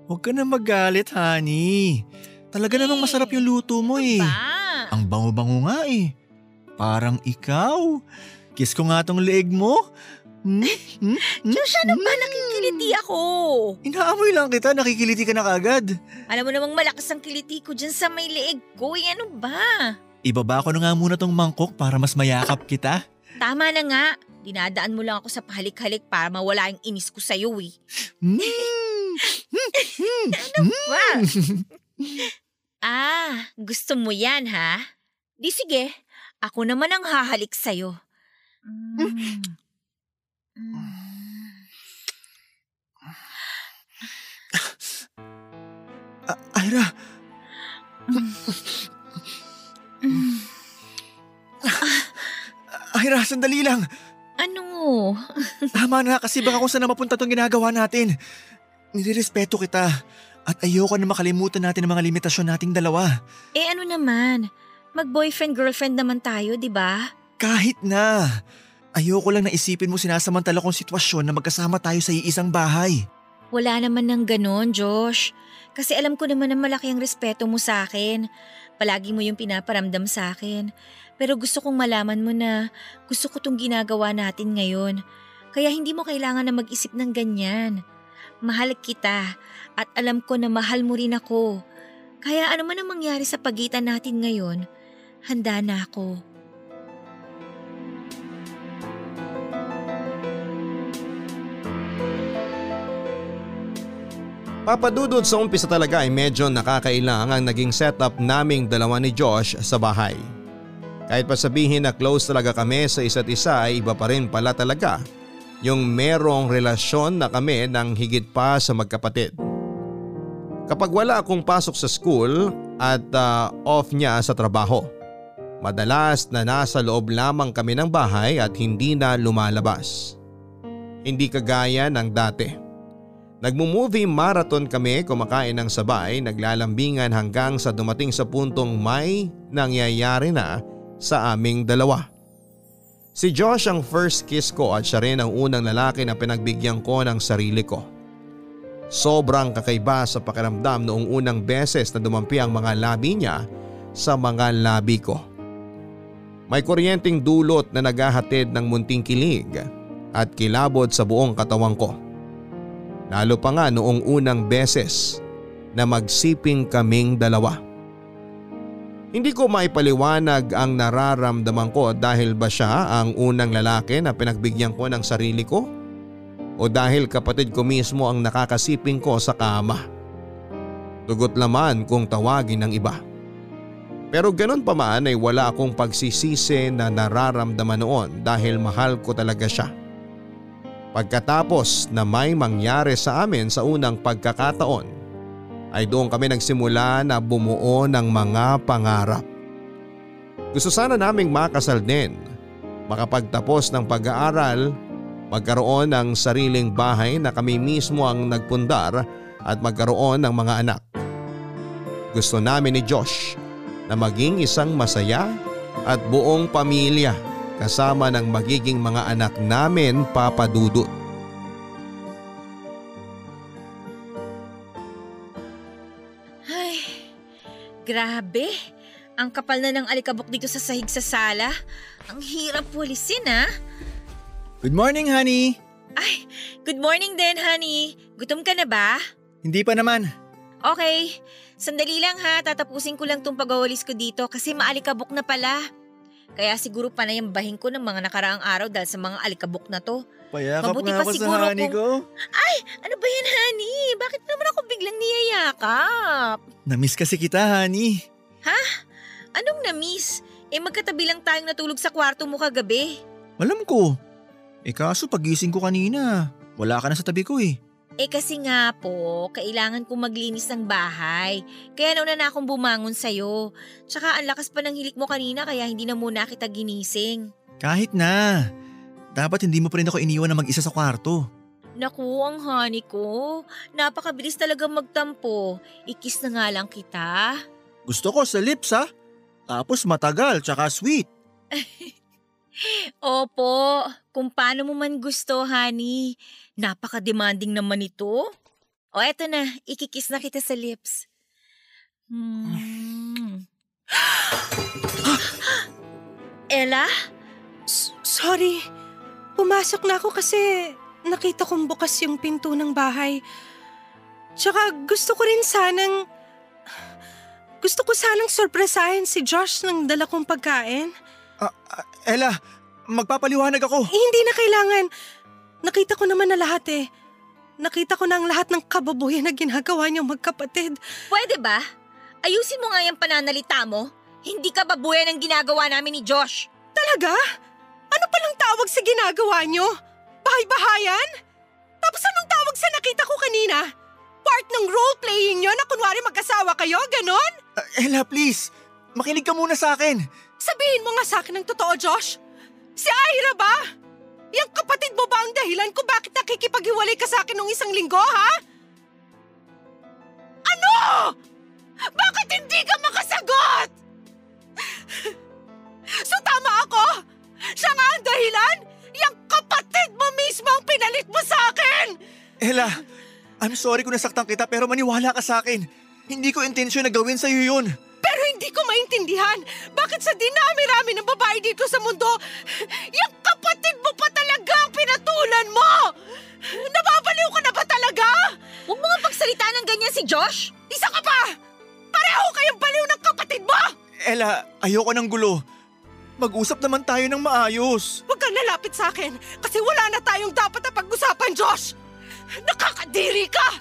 Huwag ka na magalit, honey. Talaga namang masarap yung luto mo eh. Ba? Ang bango-bango nga eh. Parang ikaw. Kiss ko nga tong leeg mo. Hmm? Hmm? Hmm? Josh, ano ba? Nakikiliti ako. Inaamoy lang kita, nakikiliti ka na kagad. Alam mo namang malakas ang kiliti ko dyan sa may leeg ko. Eh, ano ba? Ibaba ko na nga muna tong mangkok para mas mayakap kita. Tama na nga. Dinadaan mo lang ako sa pahalik-halik para mawala yung inis ko sa'yo eh. Hmm. Wow! ah, gusto mo yan ha? Di sige, ako naman ang hahalik sa'yo. Mm. Ah, Ira, Ira, sandali lang. Tama na kasi baka kung saan mapunta tong ginagawa natin. Nilirespeto kita at ayoko na makalimutan natin ang mga limitasyon nating dalawa. Eh ano naman? Mag-boyfriend-girlfriend naman tayo, di ba? Kahit na. Ayoko lang na isipin mo sinasamantala kong sitwasyon na magkasama tayo sa iisang bahay. Wala naman ng ganon, Josh. Kasi alam ko naman na malaki ang respeto mo sa akin. Palagi mo yung pinaparamdam sa akin. Pero gusto kong malaman mo na gusto ko tong ginagawa natin ngayon. Kaya hindi mo kailangan na mag-isip ng ganyan. Mahal kita at alam ko na mahal mo rin ako. Kaya ano man ang mangyari sa pagitan natin ngayon, handa na ako. Papadudod sa umpisa talaga ay medyo nakakailang ang naging setup naming dalawa ni Josh sa bahay. Kahit pa sabihin na close talaga kami sa isa't isa ay iba pa rin pala talaga yung merong relasyon na kami ng higit pa sa magkapatid. Kapag wala akong pasok sa school at uh, off niya sa trabaho, madalas na nasa loob lamang kami ng bahay at hindi na lumalabas. Hindi kagaya ng dati. Nagmo-movie marathon kami kumakain ng sabay, naglalambingan hanggang sa dumating sa puntong may nangyayari na sa aming dalawa. Si Josh ang first kiss ko at siya rin ang unang lalaki na pinagbigyan ko ng sarili ko. Sobrang kakaiba sa pakiramdam noong unang beses na dumampi ang mga labi niya sa mga labi ko. May kuryenteng dulot na naghahatid ng munting kilig at kilabot sa buong katawan ko. Lalo pa nga noong unang beses na magsiping kaming dalawa. Hindi ko maipaliwanag ang nararamdaman ko dahil ba siya ang unang lalaki na pinagbigyan ko ng sarili ko? O dahil kapatid ko mismo ang nakakasiping ko sa kama? Tugot naman kung tawagin ng iba. Pero ganun pa man ay wala akong pagsisisi na nararamdaman noon dahil mahal ko talaga siya. Pagkatapos na may mangyari sa amin sa unang pagkakataon, ay doon kami nagsimula na bumuo ng mga pangarap. Gusto sana naming makasal din, makapagtapos ng pag-aaral, magkaroon ng sariling bahay na kami mismo ang nagpundar at magkaroon ng mga anak. Gusto namin ni Josh na maging isang masaya at buong pamilya kasama ng magiging mga anak namin papadudot. Ay, grabe. Ang kapal na ng alikabok dito sa sahig sa sala. Ang hirap walisin ah. Good morning, honey! Ay, good morning din, honey. Gutom ka na ba? Hindi pa naman. Okay, sandali lang ha. Tatapusin ko lang tong pagwawalis ko dito kasi maalikabok na pala. Kaya siguro panayambahin ko ng mga nakaraang araw dahil sa mga alikabok na to. Payakap Mabuti nga pa ako sa honey kung- ko. Ano ba yan, honey? Bakit naman ako biglang niyayakap? Namiss kasi kita, honey. Anong na-miss? Eh magkatabi lang tayong natulog sa kwarto mo kagabi. Alam ko. Eh kaso pagising ko kanina, wala ka na sa tabi ko eh. Eh kasi nga po, kailangan kong maglinis ng bahay. Kaya nauna na akong bumangon sa'yo. Tsaka ang lakas pa ng hilik mo kanina kaya hindi na muna kita ginising. Kahit na. Dapat hindi mo pa rin ako iniwan na mag-isa sa kwarto. Naku, ang honey ko. Napakabilis talaga magtampo. Ikis na nga lang kita. Gusto ko sa lips ha. Tapos matagal tsaka sweet. Opo, kung paano mo man gusto, honey. Napaka-demanding naman ito. O eto na, ikikis na kita sa lips. Hmm. Ella? Sorry. Pumasok na ako kasi nakita kong bukas yung pinto ng bahay. Tsaka gusto ko rin sanang... Gusto ko sanang sorpresahin si Josh ng dala kong pagkain. Ah, Ella, magpapaliwanag ako. Eh, hindi na kailangan. Nakita ko naman na lahat eh. Nakita ko na ang lahat ng kababuyan na ginagawa niyong magkapatid. Pwede ba? Ayusin mo nga yung pananalita mo. Hindi ka babuyan ang ginagawa namin ni Josh. Talaga? Ano palang tawag sa ginagawa niyo? Bahay-bahayan? Tapos anong tawag sa nakita ko kanina? Part ng role-playing niyo na kunwari mag-asawa kayo, ganon? Ah, Ella, please. Makinig ka muna sa akin. Sabihin mo nga sa akin ng totoo, Josh. Si Ira ba? Yang kapatid mo ba ang dahilan kung bakit nakikipaghiwalay ka sa akin nung isang linggo, ha? Ano? Bakit hindi ka makasagot? so tama ako? Siya nga ang dahilan? Yang kapatid mo mismo ang pinalit mo sa akin! Ella, I'm sorry kung nasaktan kita pero maniwala ka sa akin. Hindi ko intensyon na gawin sa'yo yun. Pero hindi ko maintindihan bakit sa dinami-rami ng babae dito sa mundo, yung kapatid mo pa talaga ang pinatulan mo! Nababaliw ka na ba talaga? Huwag mo nga pagsalita ng ganyan si Josh. Isa ka pa! Pareho kayong baliw ng kapatid mo! Ella, ayoko ng gulo. Mag-usap naman tayo ng maayos. Huwag kang lalapit sa akin kasi wala na tayong dapat na pag-usapan, Josh! Nakakadiri ka!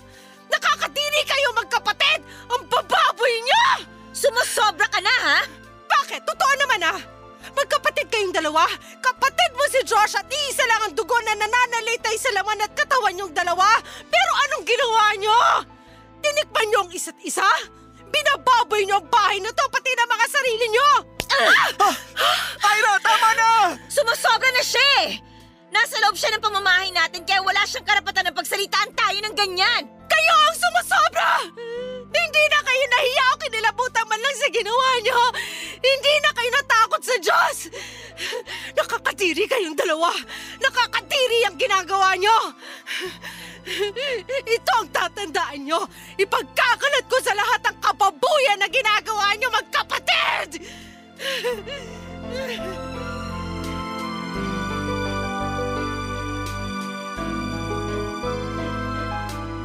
Nakakadiri kayo magkapatid! Ang bababoy niyo! Sumusobra ka na ha? Bakit? Totoo naman ah! Magkapatid kayong dalawa. Kapatid mo si Josh at iisa lang ang dugo na nananalitay sa laman at katawan niyong dalawa. Pero anong ginawa niyo? Tinikman niyo ang isa't isa? Binababoy niyo ang bahay na to pati na mga sarili niyo! Ira, tama na! Sumusobra na siya eh! Nasa loob siya ng pamamahay natin kaya wala siyang karapatan na pagsalitaan tayo ng ganyan! Kayo ang sumusobra! Hindi na kayo nahiya o kinilabutan man lang sa ginawa niyo! Hindi na kayo natakot sa Diyos! Nakakatiri kayong dalawa! Nakakatiri ang ginagawa niyo! Ito ang tatandaan niyo! Ipagkakalat ko sa lahat ang kababuyan na ginagawa niyo magkapatid!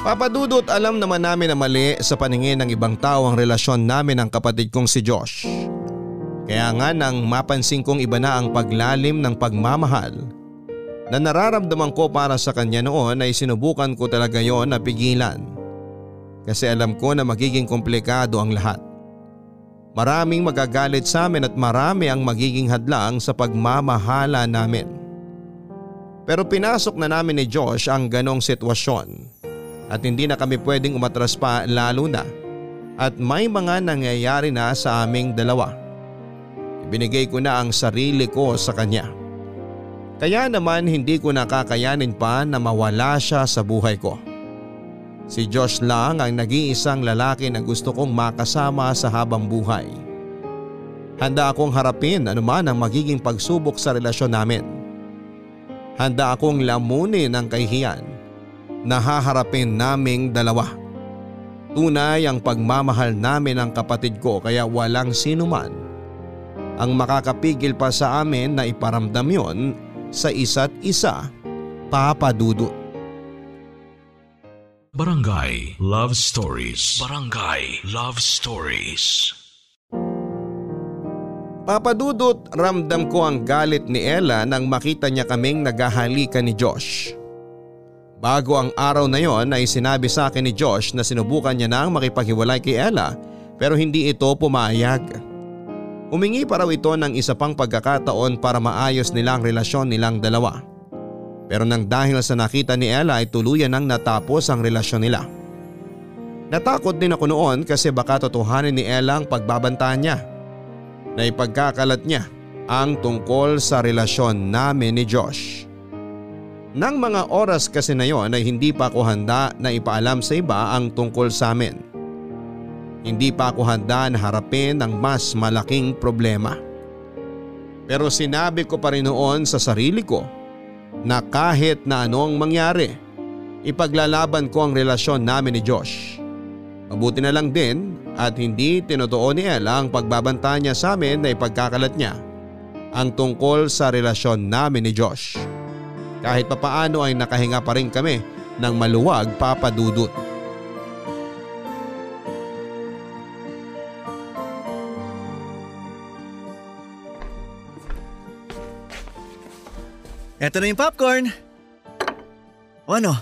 Papadudot alam naman namin na mali sa paningin ng ibang tao ang relasyon namin ng kapatid kong si Josh. Kaya nga nang mapansin kong iba na ang paglalim ng pagmamahal na nararamdaman ko para sa kanya noon ay sinubukan ko talaga yon na pigilan. Kasi alam ko na magiging komplikado ang lahat. Maraming magagalit sa amin at marami ang magiging hadlang sa pagmamahala namin. Pero pinasok na namin ni Josh ang ganong sitwasyon at hindi na kami pwedeng umatras pa lalo na at may mga nangyayari na sa aming dalawa. Ibinigay ko na ang sarili ko sa kanya. Kaya naman hindi ko nakakayanin pa na mawala siya sa buhay ko. Si Josh lang ang nag-iisang lalaki na gusto kong makasama sa habang buhay. Handa akong harapin anuman ang magiging pagsubok sa relasyon namin. Handa akong lamunin ang kahihiyan na haharapin naming dalawa. Tunay ang pagmamahal namin ng kapatid ko kaya walang sinuman ang makakapigil pa sa amin na iparamdam yon sa isa't isa, Papa Dudut. Barangay Love Stories. Barangay Love Stories. Papa Dudut, ramdam ko ang galit ni Ella nang makita niya kaming naghahalikan ni Josh. Bago ang araw na yon ay sinabi sa akin ni Josh na sinubukan niya nang makipaghiwalay kay Ella pero hindi ito pumayag. Humingi pa raw ito ng isa pang pagkakataon para maayos nila ang relasyon nilang dalawa. Pero nang dahil sa nakita ni Ella ay tuluyan nang natapos ang relasyon nila. Natakot din ako noon kasi baka totohanin ni Ella ang pagbabantaan niya. Na ipagkakalat niya ang tungkol sa relasyon namin ni Josh. Nang mga oras kasi na yon ay hindi pa ako handa na ipaalam sa iba ang tungkol sa amin. Hindi pa ako handa na harapin ang mas malaking problema. Pero sinabi ko pa rin noon sa sarili ko na kahit na ano ang mangyari, ipaglalaban ko ang relasyon namin ni Josh. Mabuti na lang din at hindi tinotoo ni Ella ang pagbabanta niya sa amin na ipagkakalat niya ang tungkol sa relasyon namin ni Josh. Kahit papaano ay nakahinga pa rin kami ng maluwag papadudot. Eto na yung popcorn. O ano,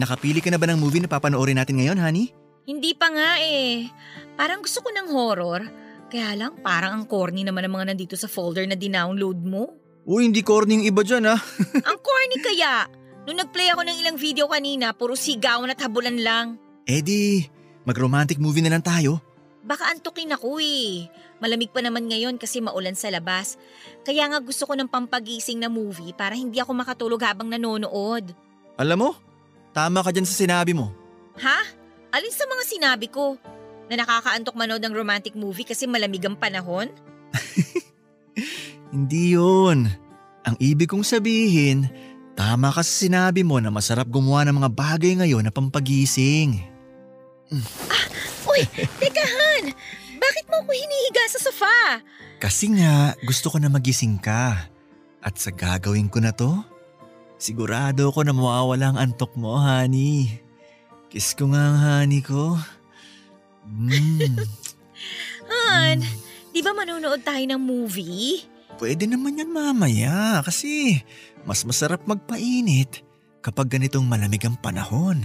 nakapili ka na ba ng movie na papanoorin natin ngayon, honey? Hindi pa nga eh. Parang gusto ko ng horror. Kaya lang parang ang corny naman ng mga nandito sa folder na dinownload mo. Uy, hindi corny yung iba dyan ah. ang corny kaya? Nung nag-play ako ng ilang video kanina, puro sigawan at habulan lang. Eh di, mag-romantic movie na lang tayo. Baka antukin ako eh. Malamig pa naman ngayon kasi maulan sa labas. Kaya nga gusto ko ng pampagising na movie para hindi ako makatulog habang nanonood. Alam mo, tama ka dyan sa sinabi mo. Ha? Alin sa mga sinabi ko? Na nakakaantok manood ng romantic movie kasi malamig ang panahon? Hindi yun. Ang ibig kong sabihin, tama ka sa sinabi mo na masarap gumawa ng mga bagay ngayon na pampagising. Ah, uy, teka Han! Bakit mo ako hinihiga sa sofa? Kasi nga, gusto ko na magising ka. At sa gagawin ko na to, sigurado ko na mawawala ang antok mo, honey. Kiss ko nga ang honey ko. Mm. Han, di ba manonood tayo ng movie? Pwede naman yan mamaya kasi mas masarap magpainit kapag ganitong malamig ang panahon.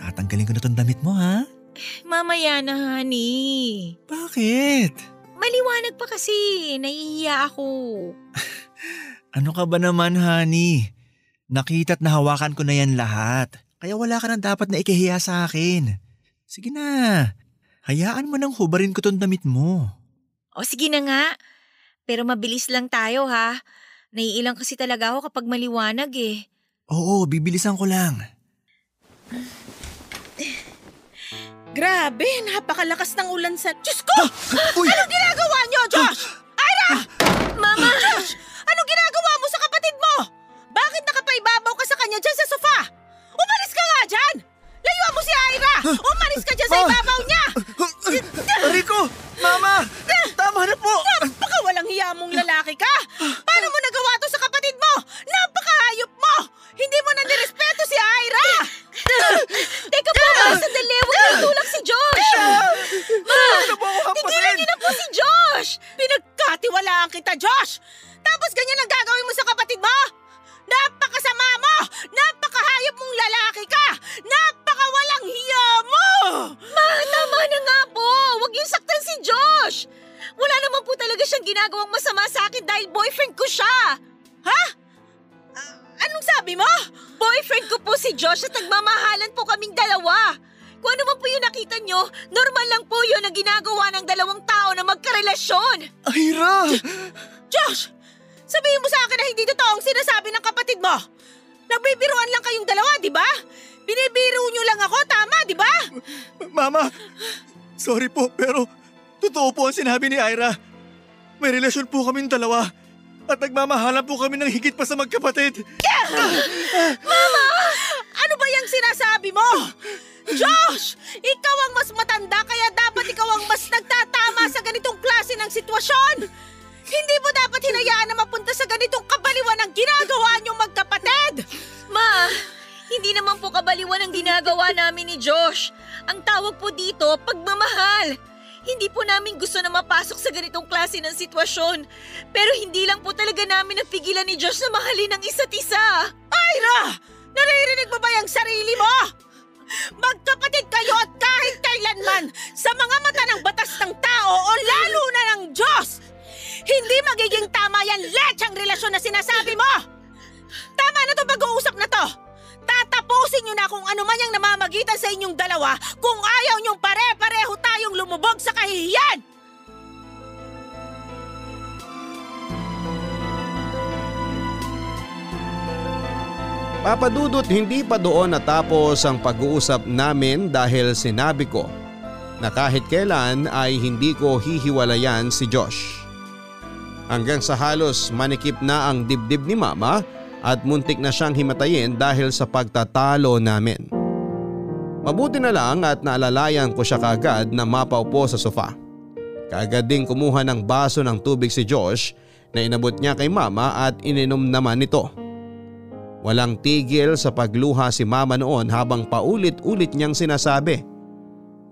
Tatanggalin ko na tong damit mo ha? Mamaya na, honey. Bakit? Maliwanag pa kasi. Nahihiya ako. ano ka ba naman, honey? Nakita't nahawakan ko na yan lahat. Kaya wala ka nang dapat na ikahiya sa akin. Sige na. Hayaan mo nang hubarin ko tong damit mo. O sige na nga. Pero mabilis lang tayo ha. Naiilang kasi talaga ako kapag maliwanag eh. Oo, bibilisan ko lang. Grabe, napakalakas ng ulan sa... Diyos ko! Uy! Anong ginagawa niyo, Josh? Ira! Mama! Josh! Anong ginagawa mo sa kapatid mo? Bakit nakapaibabaw ka sa kanya dyan sa sofa? Umalis ka nga dyan! Mo si Ira! Umalis ka dyan sa ibabaw niya! Rico! Mama! Tama na po! Napaka walang hiya mong lalaki ka! Paano mo nagawa to sa kapatid mo? Napakahayop mo! Hindi mo na nirespeto si Ira! Teka po, ma! Sandali! Huwag niyo itulak si Josh! Ma! Tigilan niyo na po si Josh! Pinagkatiwalaan kita, Josh! Tapos ganyan ang gagawin mo sa kapatid mo? Napakasama mo! Napakahayop mong lalaki ka! Napakawalang hiya mo! Ma, tama na nga po! Huwag niyo saktan si Josh! Wala naman po talaga siyang ginagawang masama sa akin dahil boyfriend ko siya! Ha? Ah, anong sabi mo? Boyfriend ko po si Josh at nagmamahalan po kaming dalawa. Kung ano man po yung nakita nyo, normal lang po yun ang ginagawa ng dalawang tao na magkarelasyon. Ira! Josh! Sabihin mo sa akin na hindi totoo ang sinasabi ng kapatid mo. Nagbibiruan lang kayong dalawa, di ba? Binibiro nyo lang ako, tama, di ba? Mama, sorry po pero totoo po ang sinabi ni Ira. May relasyon po kaming dalawa at nagmamahalan po kami ng higit pa sa magkapatid. Ano ba yung sinasabi mo? Josh! Ikaw ang mas matanda kaya dapat ikaw ang mas nagtatama sa ganitong klase ng sitwasyon! Hindi mo dapat hinayaan na mapunta sa ganitong kabaliwan ang ginagawa niyong magkapatid! Ma, hindi naman po kabaliwan ang ginagawa namin ni Josh. Ang tawag po dito, pagmamahal. Hindi po namin gusto na mapasok sa ganitong klase ng sitwasyon. Pero hindi lang po talaga namin napigilan ni Josh na mahalin ang isa't isa. Ira! Naririnig mo ba yung sarili mo? Magkapatid kayo at kahit kailanman sa mga mata ng batas ng tao o lalo na ng Diyos! Hindi magiging tama yan lechang relasyon na sinasabi mo! Tama na to pag-uusap na to! Tatapusin nyo na kung ano man yung namamagitan sa inyong dalawa kung ayaw nyong pare-pareho tayong lumubog sa kahihiyan! Papadudot hindi pa doon natapos ang pag-uusap namin dahil sinabi ko na kahit kailan ay hindi ko hihiwalayan si Josh. Hanggang sa halos manikip na ang dibdib ni mama at muntik na siyang himatayin dahil sa pagtatalo namin. Mabuti na lang at naalalayan ko siya kaagad na mapaupo sa sofa. Kaagad ding kumuha ng baso ng tubig si Josh na inabot niya kay mama at ininom naman nito. Walang tigil sa pagluha si mama noon habang paulit-ulit niyang sinasabi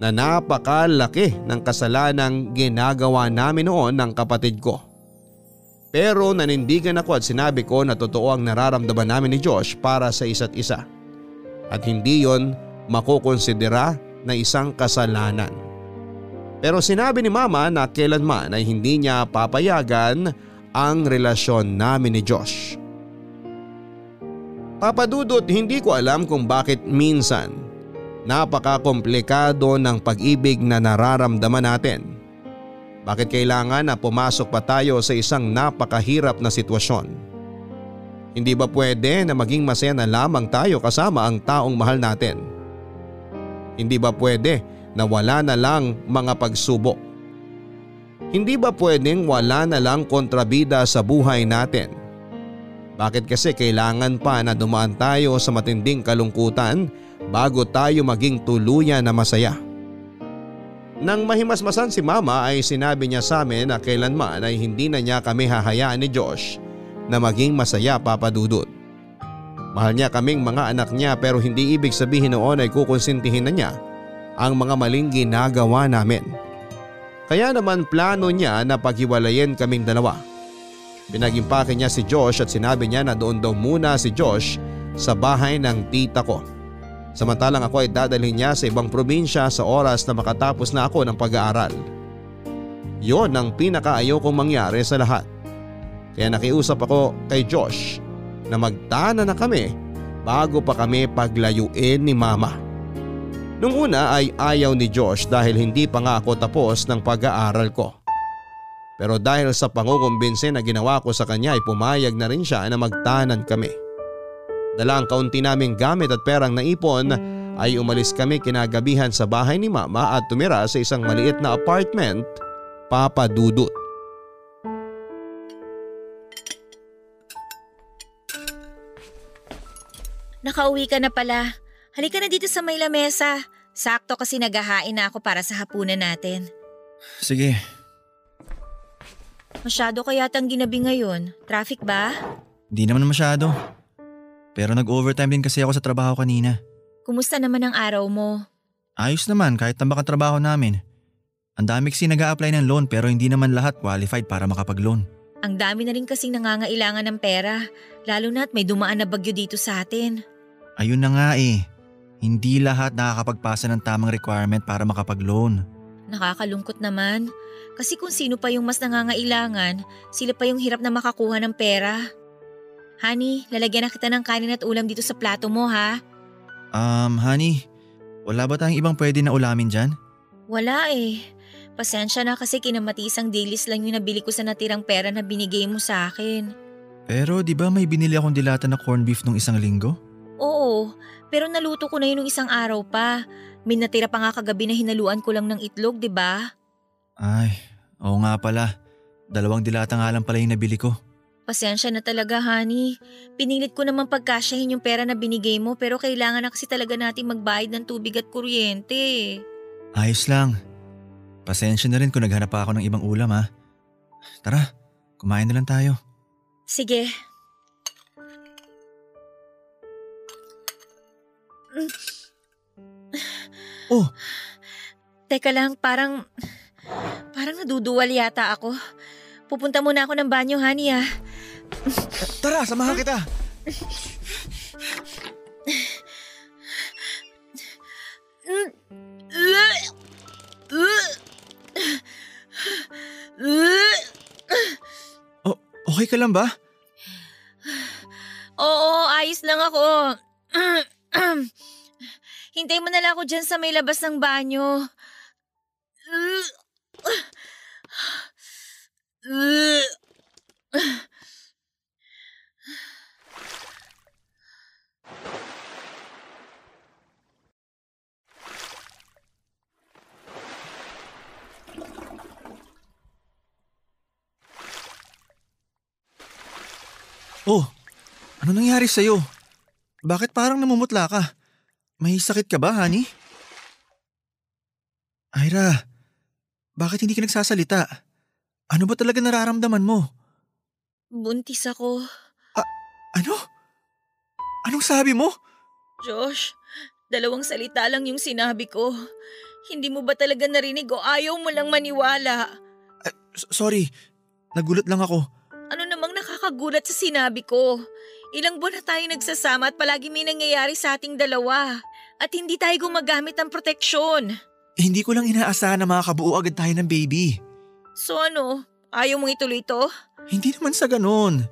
na napakalaki ng kasalanang ginagawa namin noon ng kapatid ko. Pero nanindigan ako at sinabi ko na totoo ang nararamdaman namin ni Josh para sa isa't isa. At hindi yon makukonsidera na isang kasalanan. Pero sinabi ni mama na kailanman ay hindi niya papayagan ang relasyon namin ni Josh. Papadudot hindi ko alam kung bakit minsan napaka-komplikado ng pag-ibig na nararamdaman natin. Bakit kailangan na pumasok pa tayo sa isang napakahirap na sitwasyon? Hindi ba pwede na maging masaya na lamang tayo kasama ang taong mahal natin? Hindi ba pwede na wala na lang mga pagsubok? Hindi ba pwedeng wala na lang kontrabida sa buhay natin? Bakit kasi kailangan pa na dumaan tayo sa matinding kalungkutan bago tayo maging tuluyan na masaya? Nang mahimasmasan si mama ay sinabi niya sa amin na kailanman ay hindi na niya kami hahayaan ni Josh na maging masaya papadudod. Mahal niya kaming mga anak niya pero hindi ibig sabihin noon ay kukonsintihin na niya ang mga maling ginagawa namin. Kaya naman plano niya na paghiwalayin kaming dalawa. Pinagimpake niya si Josh at sinabi niya na doon daw muna si Josh sa bahay ng tita ko. Samantalang ako ay dadalhin niya sa ibang probinsya sa oras na makatapos na ako ng pag-aaral. Yon ang pinakaayaw mangyari sa lahat. Kaya nakiusap ako kay Josh na magtana na kami bago pa kami paglayuin ni mama. Nung una ay ayaw ni Josh dahil hindi pa nga ako tapos ng pag-aaral ko. Pero dahil sa pangukumbinse na ginawa ko sa kanya ay pumayag na rin siya na magtanan kami. Dala ang kaunti naming gamit at perang naipon ay umalis kami kinagabihan sa bahay ni mama at tumira sa isang maliit na apartment papadudot. Nakauwi ka na pala. Halika na dito sa may lamesa. Sakto kasi naghahain na ako para sa hapunan natin. Sige, Masyado kayatang ginabi ngayon. Traffic ba? Hindi naman masyado. Pero nag-overtime din kasi ako sa trabaho kanina. Kumusta naman ang araw mo? Ayos naman kahit tambak ang trabaho namin. Ang dami kasi nag apply ng loan pero hindi naman lahat qualified para makapag-loan. Ang dami na rin kasing nangangailangan ng pera. Lalo na't may dumaan na bagyo dito sa atin. Ayun na nga eh. Hindi lahat nakakapagpasa ng tamang requirement para makapag-loan. Nakakalungkot naman. Kasi kung sino pa yung mas nangangailangan, sila pa yung hirap na makakuha ng pera. Honey, lalagyan na kita ng kanin at ulam dito sa plato mo ha. Um, honey, wala ba tayong ibang pwede na ulamin dyan? Wala eh. Pasensya na kasi kinamatisang dailies lang yung nabili ko sa natirang pera na binigay mo sa akin. Pero di ba may binili akong dilata na corn beef nung isang linggo? Oo, pero naluto ko na yun nung isang araw pa. May natira pa nga kagabi na hinaluan ko lang ng itlog, di ba? Ay, oo nga pala. Dalawang dilata nga lang pala yung nabili ko. Pasensya na talaga, honey. Pinilit ko naman pagkasyahin yung pera na binigay mo pero kailangan na kasi talaga natin magbayad ng tubig at kuryente. Ayos lang. Pasensya na rin kung naghanap pa ako ng ibang ulam ha. Tara, kumain na lang tayo. Sige. Oh, Teka lang, parang... Parang naduduwal yata ako. Pupunta muna ako ng banyo, honey ah. Tara, samahan kita. Oh, okay ka lang ba? Oo, ayos lang ako. Hintay mo na lang ako dyan sa may labas ng banyo. Oh, ano nangyari sa'yo? Bakit parang namumutla ka? May sakit ka ba, honey? Ira, bakit hindi ka nagsasalita? Ano ba talaga nararamdaman mo? Buntis ako. Ano? Anong sabi mo? Josh, dalawang salita lang yung sinabi ko. Hindi mo ba talaga narinig o ayaw mo lang maniwala? S- sorry, nagulat lang ako. Ano namang nakakagulat sa sinabi ko? Ilang buwan na tayo nagsasama at palagi may nangyayari sa ating dalawa. At hindi tayo gumagamit ng proteksyon. Eh, hindi ko lang inaasahan na makakabuo agad tayo ng baby. So ano, ayaw mong ituloy to? Hindi naman sa ganun.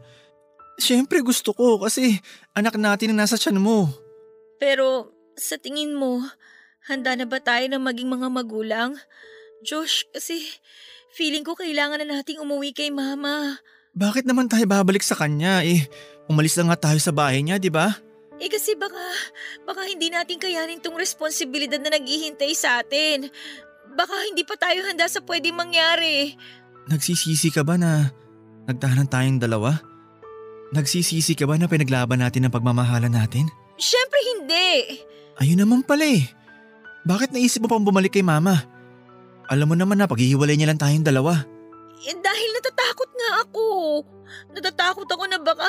Siyempre gusto ko kasi anak natin ang nasa tiyan mo. Pero sa tingin mo, handa na ba tayo na maging mga magulang? Josh, kasi feeling ko kailangan na nating umuwi kay mama. Bakit naman tayo babalik sa kanya eh? Umalis na nga tayo sa bahay niya, di ba? Eh kasi baka, baka hindi natin kayanin tong responsibilidad na naghihintay sa atin. Baka hindi pa tayo handa sa pwedeng mangyari. Nagsisisi ka ba na nagtahanan tayong dalawa? Nagsisisi ka ba na pinaglaban natin ang pagmamahalan natin? Siyempre hindi. Ayun naman pala eh. Bakit naisip mo pang bumalik kay mama? Alam mo naman na paghihiwalay niya lang tayong dalawa. Eh, dahil natatakot nga ako. Natatakot ako na baka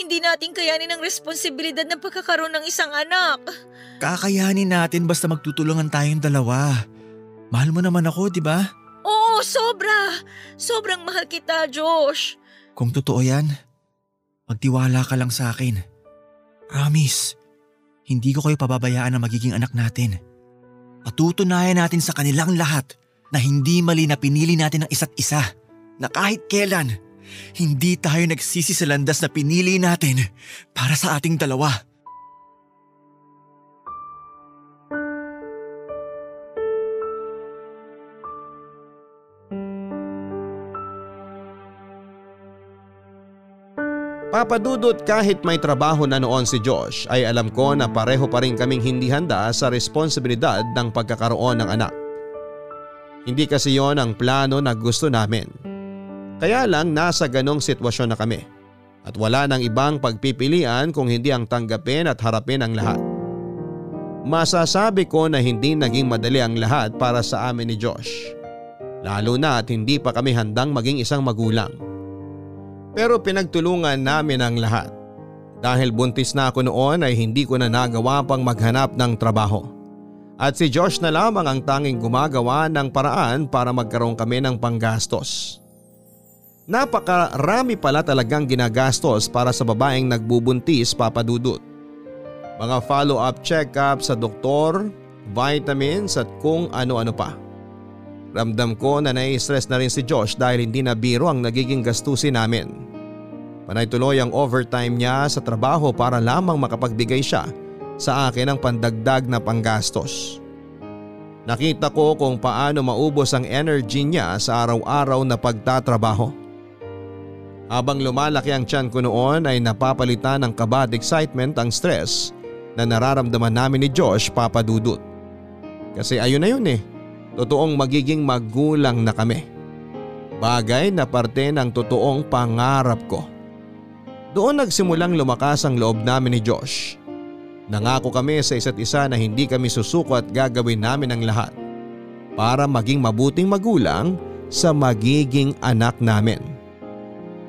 hindi natin kayanin ang responsibilidad ng pagkakaroon ng isang anak. Kakayanin natin basta magtutulungan tayong dalawa. Mahal mo naman ako, di ba? Oo, sobra. Sobrang mahal kita, Josh. Kung totoo yan, magtiwala ka lang sa akin. Promise, hindi ko kayo pababayaan na magiging anak natin. Patutunayan natin sa kanilang lahat na hindi mali na pinili natin ang isa't isa. Na kahit kailan, hindi tayo nagsisi sa landas na pinili natin para sa ating dalawa. Papadudot kahit may trabaho na noon si Josh ay alam ko na pareho pa rin kaming hindi handa sa responsibilidad ng pagkakaroon ng anak. Hindi kasi yon ang plano na gusto namin. Kaya lang nasa ganong sitwasyon na kami at wala nang ibang pagpipilian kung hindi ang tanggapin at harapin ang lahat. Masasabi ko na hindi naging madali ang lahat para sa amin ni Josh. Lalo na at hindi pa kami handang maging isang magulang. Pero pinagtulungan namin ang lahat. Dahil buntis na ako noon ay hindi ko na nagawa pang maghanap ng trabaho. At si Josh na lamang ang tanging gumagawa ng paraan para magkaroon kami ng panggastos. Napakarami pala talagang ginagastos para sa babaeng nagbubuntis papadudot. Mga follow-up check-up sa doktor, vitamins at kung ano-ano pa. Ramdam ko na nai-stress na rin si Josh dahil hindi na biro ang nagiging gastusin namin. Panay tuloy ang overtime niya sa trabaho para lamang makapagbigay siya sa akin ng pandagdag na panggastos. Nakita ko kung paano maubos ang energy niya sa araw-araw na pagtatrabaho. Habang lumalaki ang tiyan ko noon ay napapalitan ng kaba excitement ang stress na nararamdaman namin ni Josh papadudot. Kasi ayun na yun eh, totoong magiging magulang na kami. Bagay na parte ng totoong pangarap ko. Doon nagsimulang lumakas ang loob namin ni Josh. Nangako kami sa isa't isa na hindi kami susuko at gagawin namin ang lahat para maging mabuting magulang sa magiging anak namin.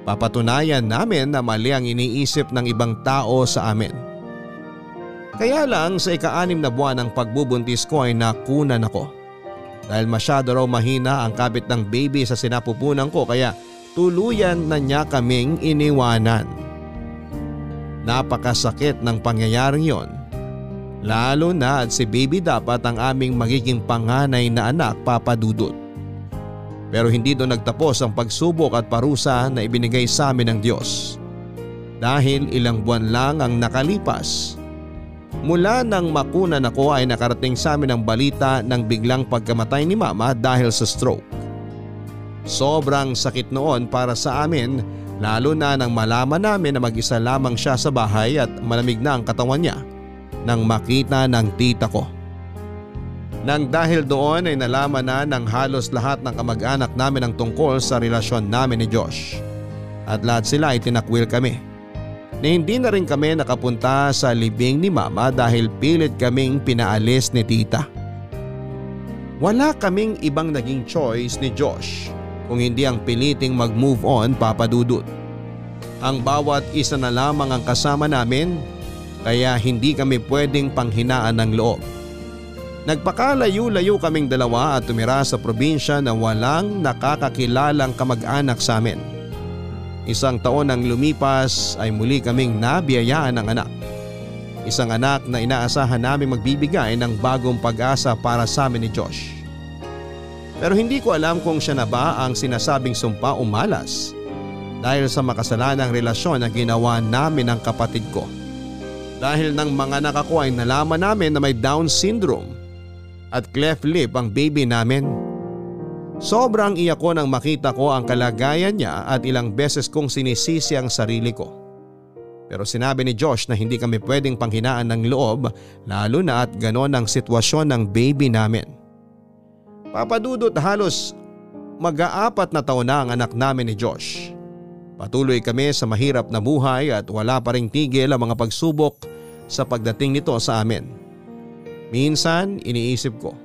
Papatunayan namin na mali ang iniisip ng ibang tao sa amin. Kaya lang sa ika-anim na buwan ng pagbubuntis ko ay nakunan ako. Dahil masyado raw mahina ang kabit ng baby sa sinapupunan ko kaya tuluyan na niya kaming iniwanan. Napakasakit ng pangyayaring yon. Lalo na at si baby dapat ang aming magiging panganay na anak papadudot. Pero hindi doon nagtapos ang pagsubok at parusa na ibinigay sa amin ng Diyos. Dahil ilang buwan lang ang nakalipas. Mula nang makunan ako ay nakarating sa amin ang balita ng biglang pagkamatay ni mama dahil sa stroke. Sobrang sakit noon para sa amin lalo na nang malaman namin na mag-isa lamang siya sa bahay at malamig na ang katawan niya nang makita ng tita ko. Nang dahil doon ay nalaman na ng halos lahat ng kamag-anak namin ang tungkol sa relasyon namin ni Josh. At lahat sila ay tinakwil kami. Na hindi na rin kami nakapunta sa libing ni mama dahil pilit kaming pinaalis ni tita. Wala kaming ibang naging choice ni Josh kung hindi ang piliting mag-move on papadudot. Ang bawat isa na lamang ang kasama namin kaya hindi kami pwedeng panghinaan ng loob. Nagpakalayo-layo kaming dalawa at tumira sa probinsya na walang nakakakilalang kamag-anak sa amin. Isang taon nang lumipas ay muli kaming nabiyayaan ng anak. Isang anak na inaasahan namin magbibigay ng bagong pag-asa para sa amin ni Josh. Pero hindi ko alam kung siya na ba ang sinasabing sumpa o malas dahil sa makasalanang relasyon na ginawa namin ng kapatid ko. Dahil ng mga anak ako ay nalaman namin na may Down syndrome at cleft lip ang baby namin. Sobrang iyak ko nang makita ko ang kalagayan niya at ilang beses kong sinisisi ang sarili ko. Pero sinabi ni Josh na hindi kami pwedeng panghinaan ng loob lalo na at ganon ang sitwasyon ng baby namin. Papadudot halos mag-aapat na taon na ang anak namin ni Josh. Patuloy kami sa mahirap na buhay at wala pa ring tigil ang mga pagsubok sa pagdating nito sa amin. Minsan iniisip ko,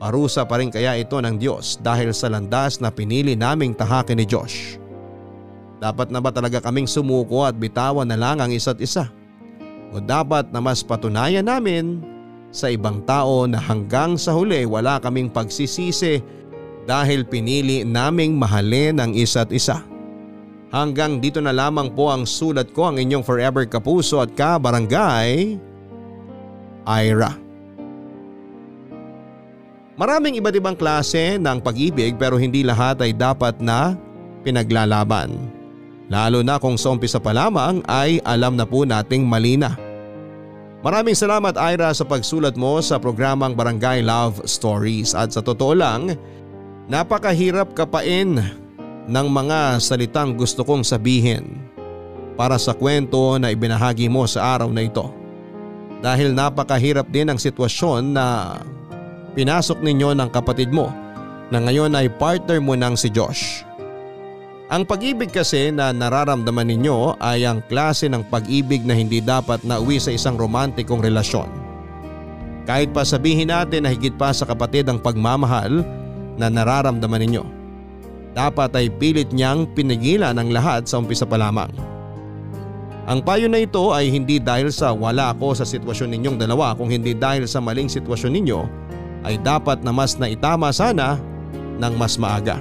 parusa pa rin kaya ito ng Diyos dahil sa landas na pinili naming tahakin ni Josh. Dapat na ba talaga kaming sumuko at bitawan na lang ang isa't isa? O dapat na mas patunayan namin sa ibang tao na hanggang sa huli wala kaming pagsisisi dahil pinili naming mahalin ang isa't isa. Hanggang dito na lamang po ang sulat ko ang inyong forever kapuso at kabarangay, Ira. Maraming iba't ibang klase ng pag-ibig pero hindi lahat ay dapat na pinaglalaban. Lalo na kung sa umpisa pa lamang ay alam na po nating mali na. Maraming salamat Ira sa pagsulat mo sa programang Barangay Love Stories at sa totoo lang, napakahirap kapain ng mga salitang gusto kong sabihin para sa kwento na ibinahagi mo sa araw na ito. Dahil napakahirap din ang sitwasyon na pinasok ninyo ng kapatid mo na ngayon ay partner mo ng si Josh. Ang pag-ibig kasi na nararamdaman ninyo ay ang klase ng pag-ibig na hindi dapat na uwi sa isang romantikong relasyon. Kahit pa sabihin natin na higit pa sa kapatid ang pagmamahal na nararamdaman ninyo dapat ay pilit niyang pinigilan ang lahat sa umpisa pa lamang. Ang payo na ito ay hindi dahil sa wala ako sa sitwasyon ninyong dalawa kung hindi dahil sa maling sitwasyon ninyo ay dapat na mas naitama sana ng mas maaga.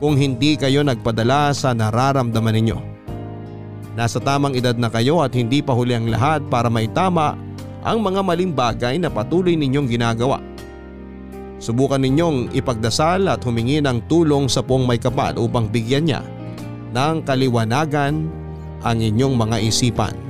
Kung hindi kayo nagpadala sa nararamdaman ninyo. Nasa tamang edad na kayo at hindi pa huli ang lahat para maitama ang mga maling bagay na patuloy ninyong ginagawa. Subukan ninyong ipagdasal at humingi ng tulong sa pong may kapal upang bigyan niya ng kaliwanagan ang inyong mga isipan.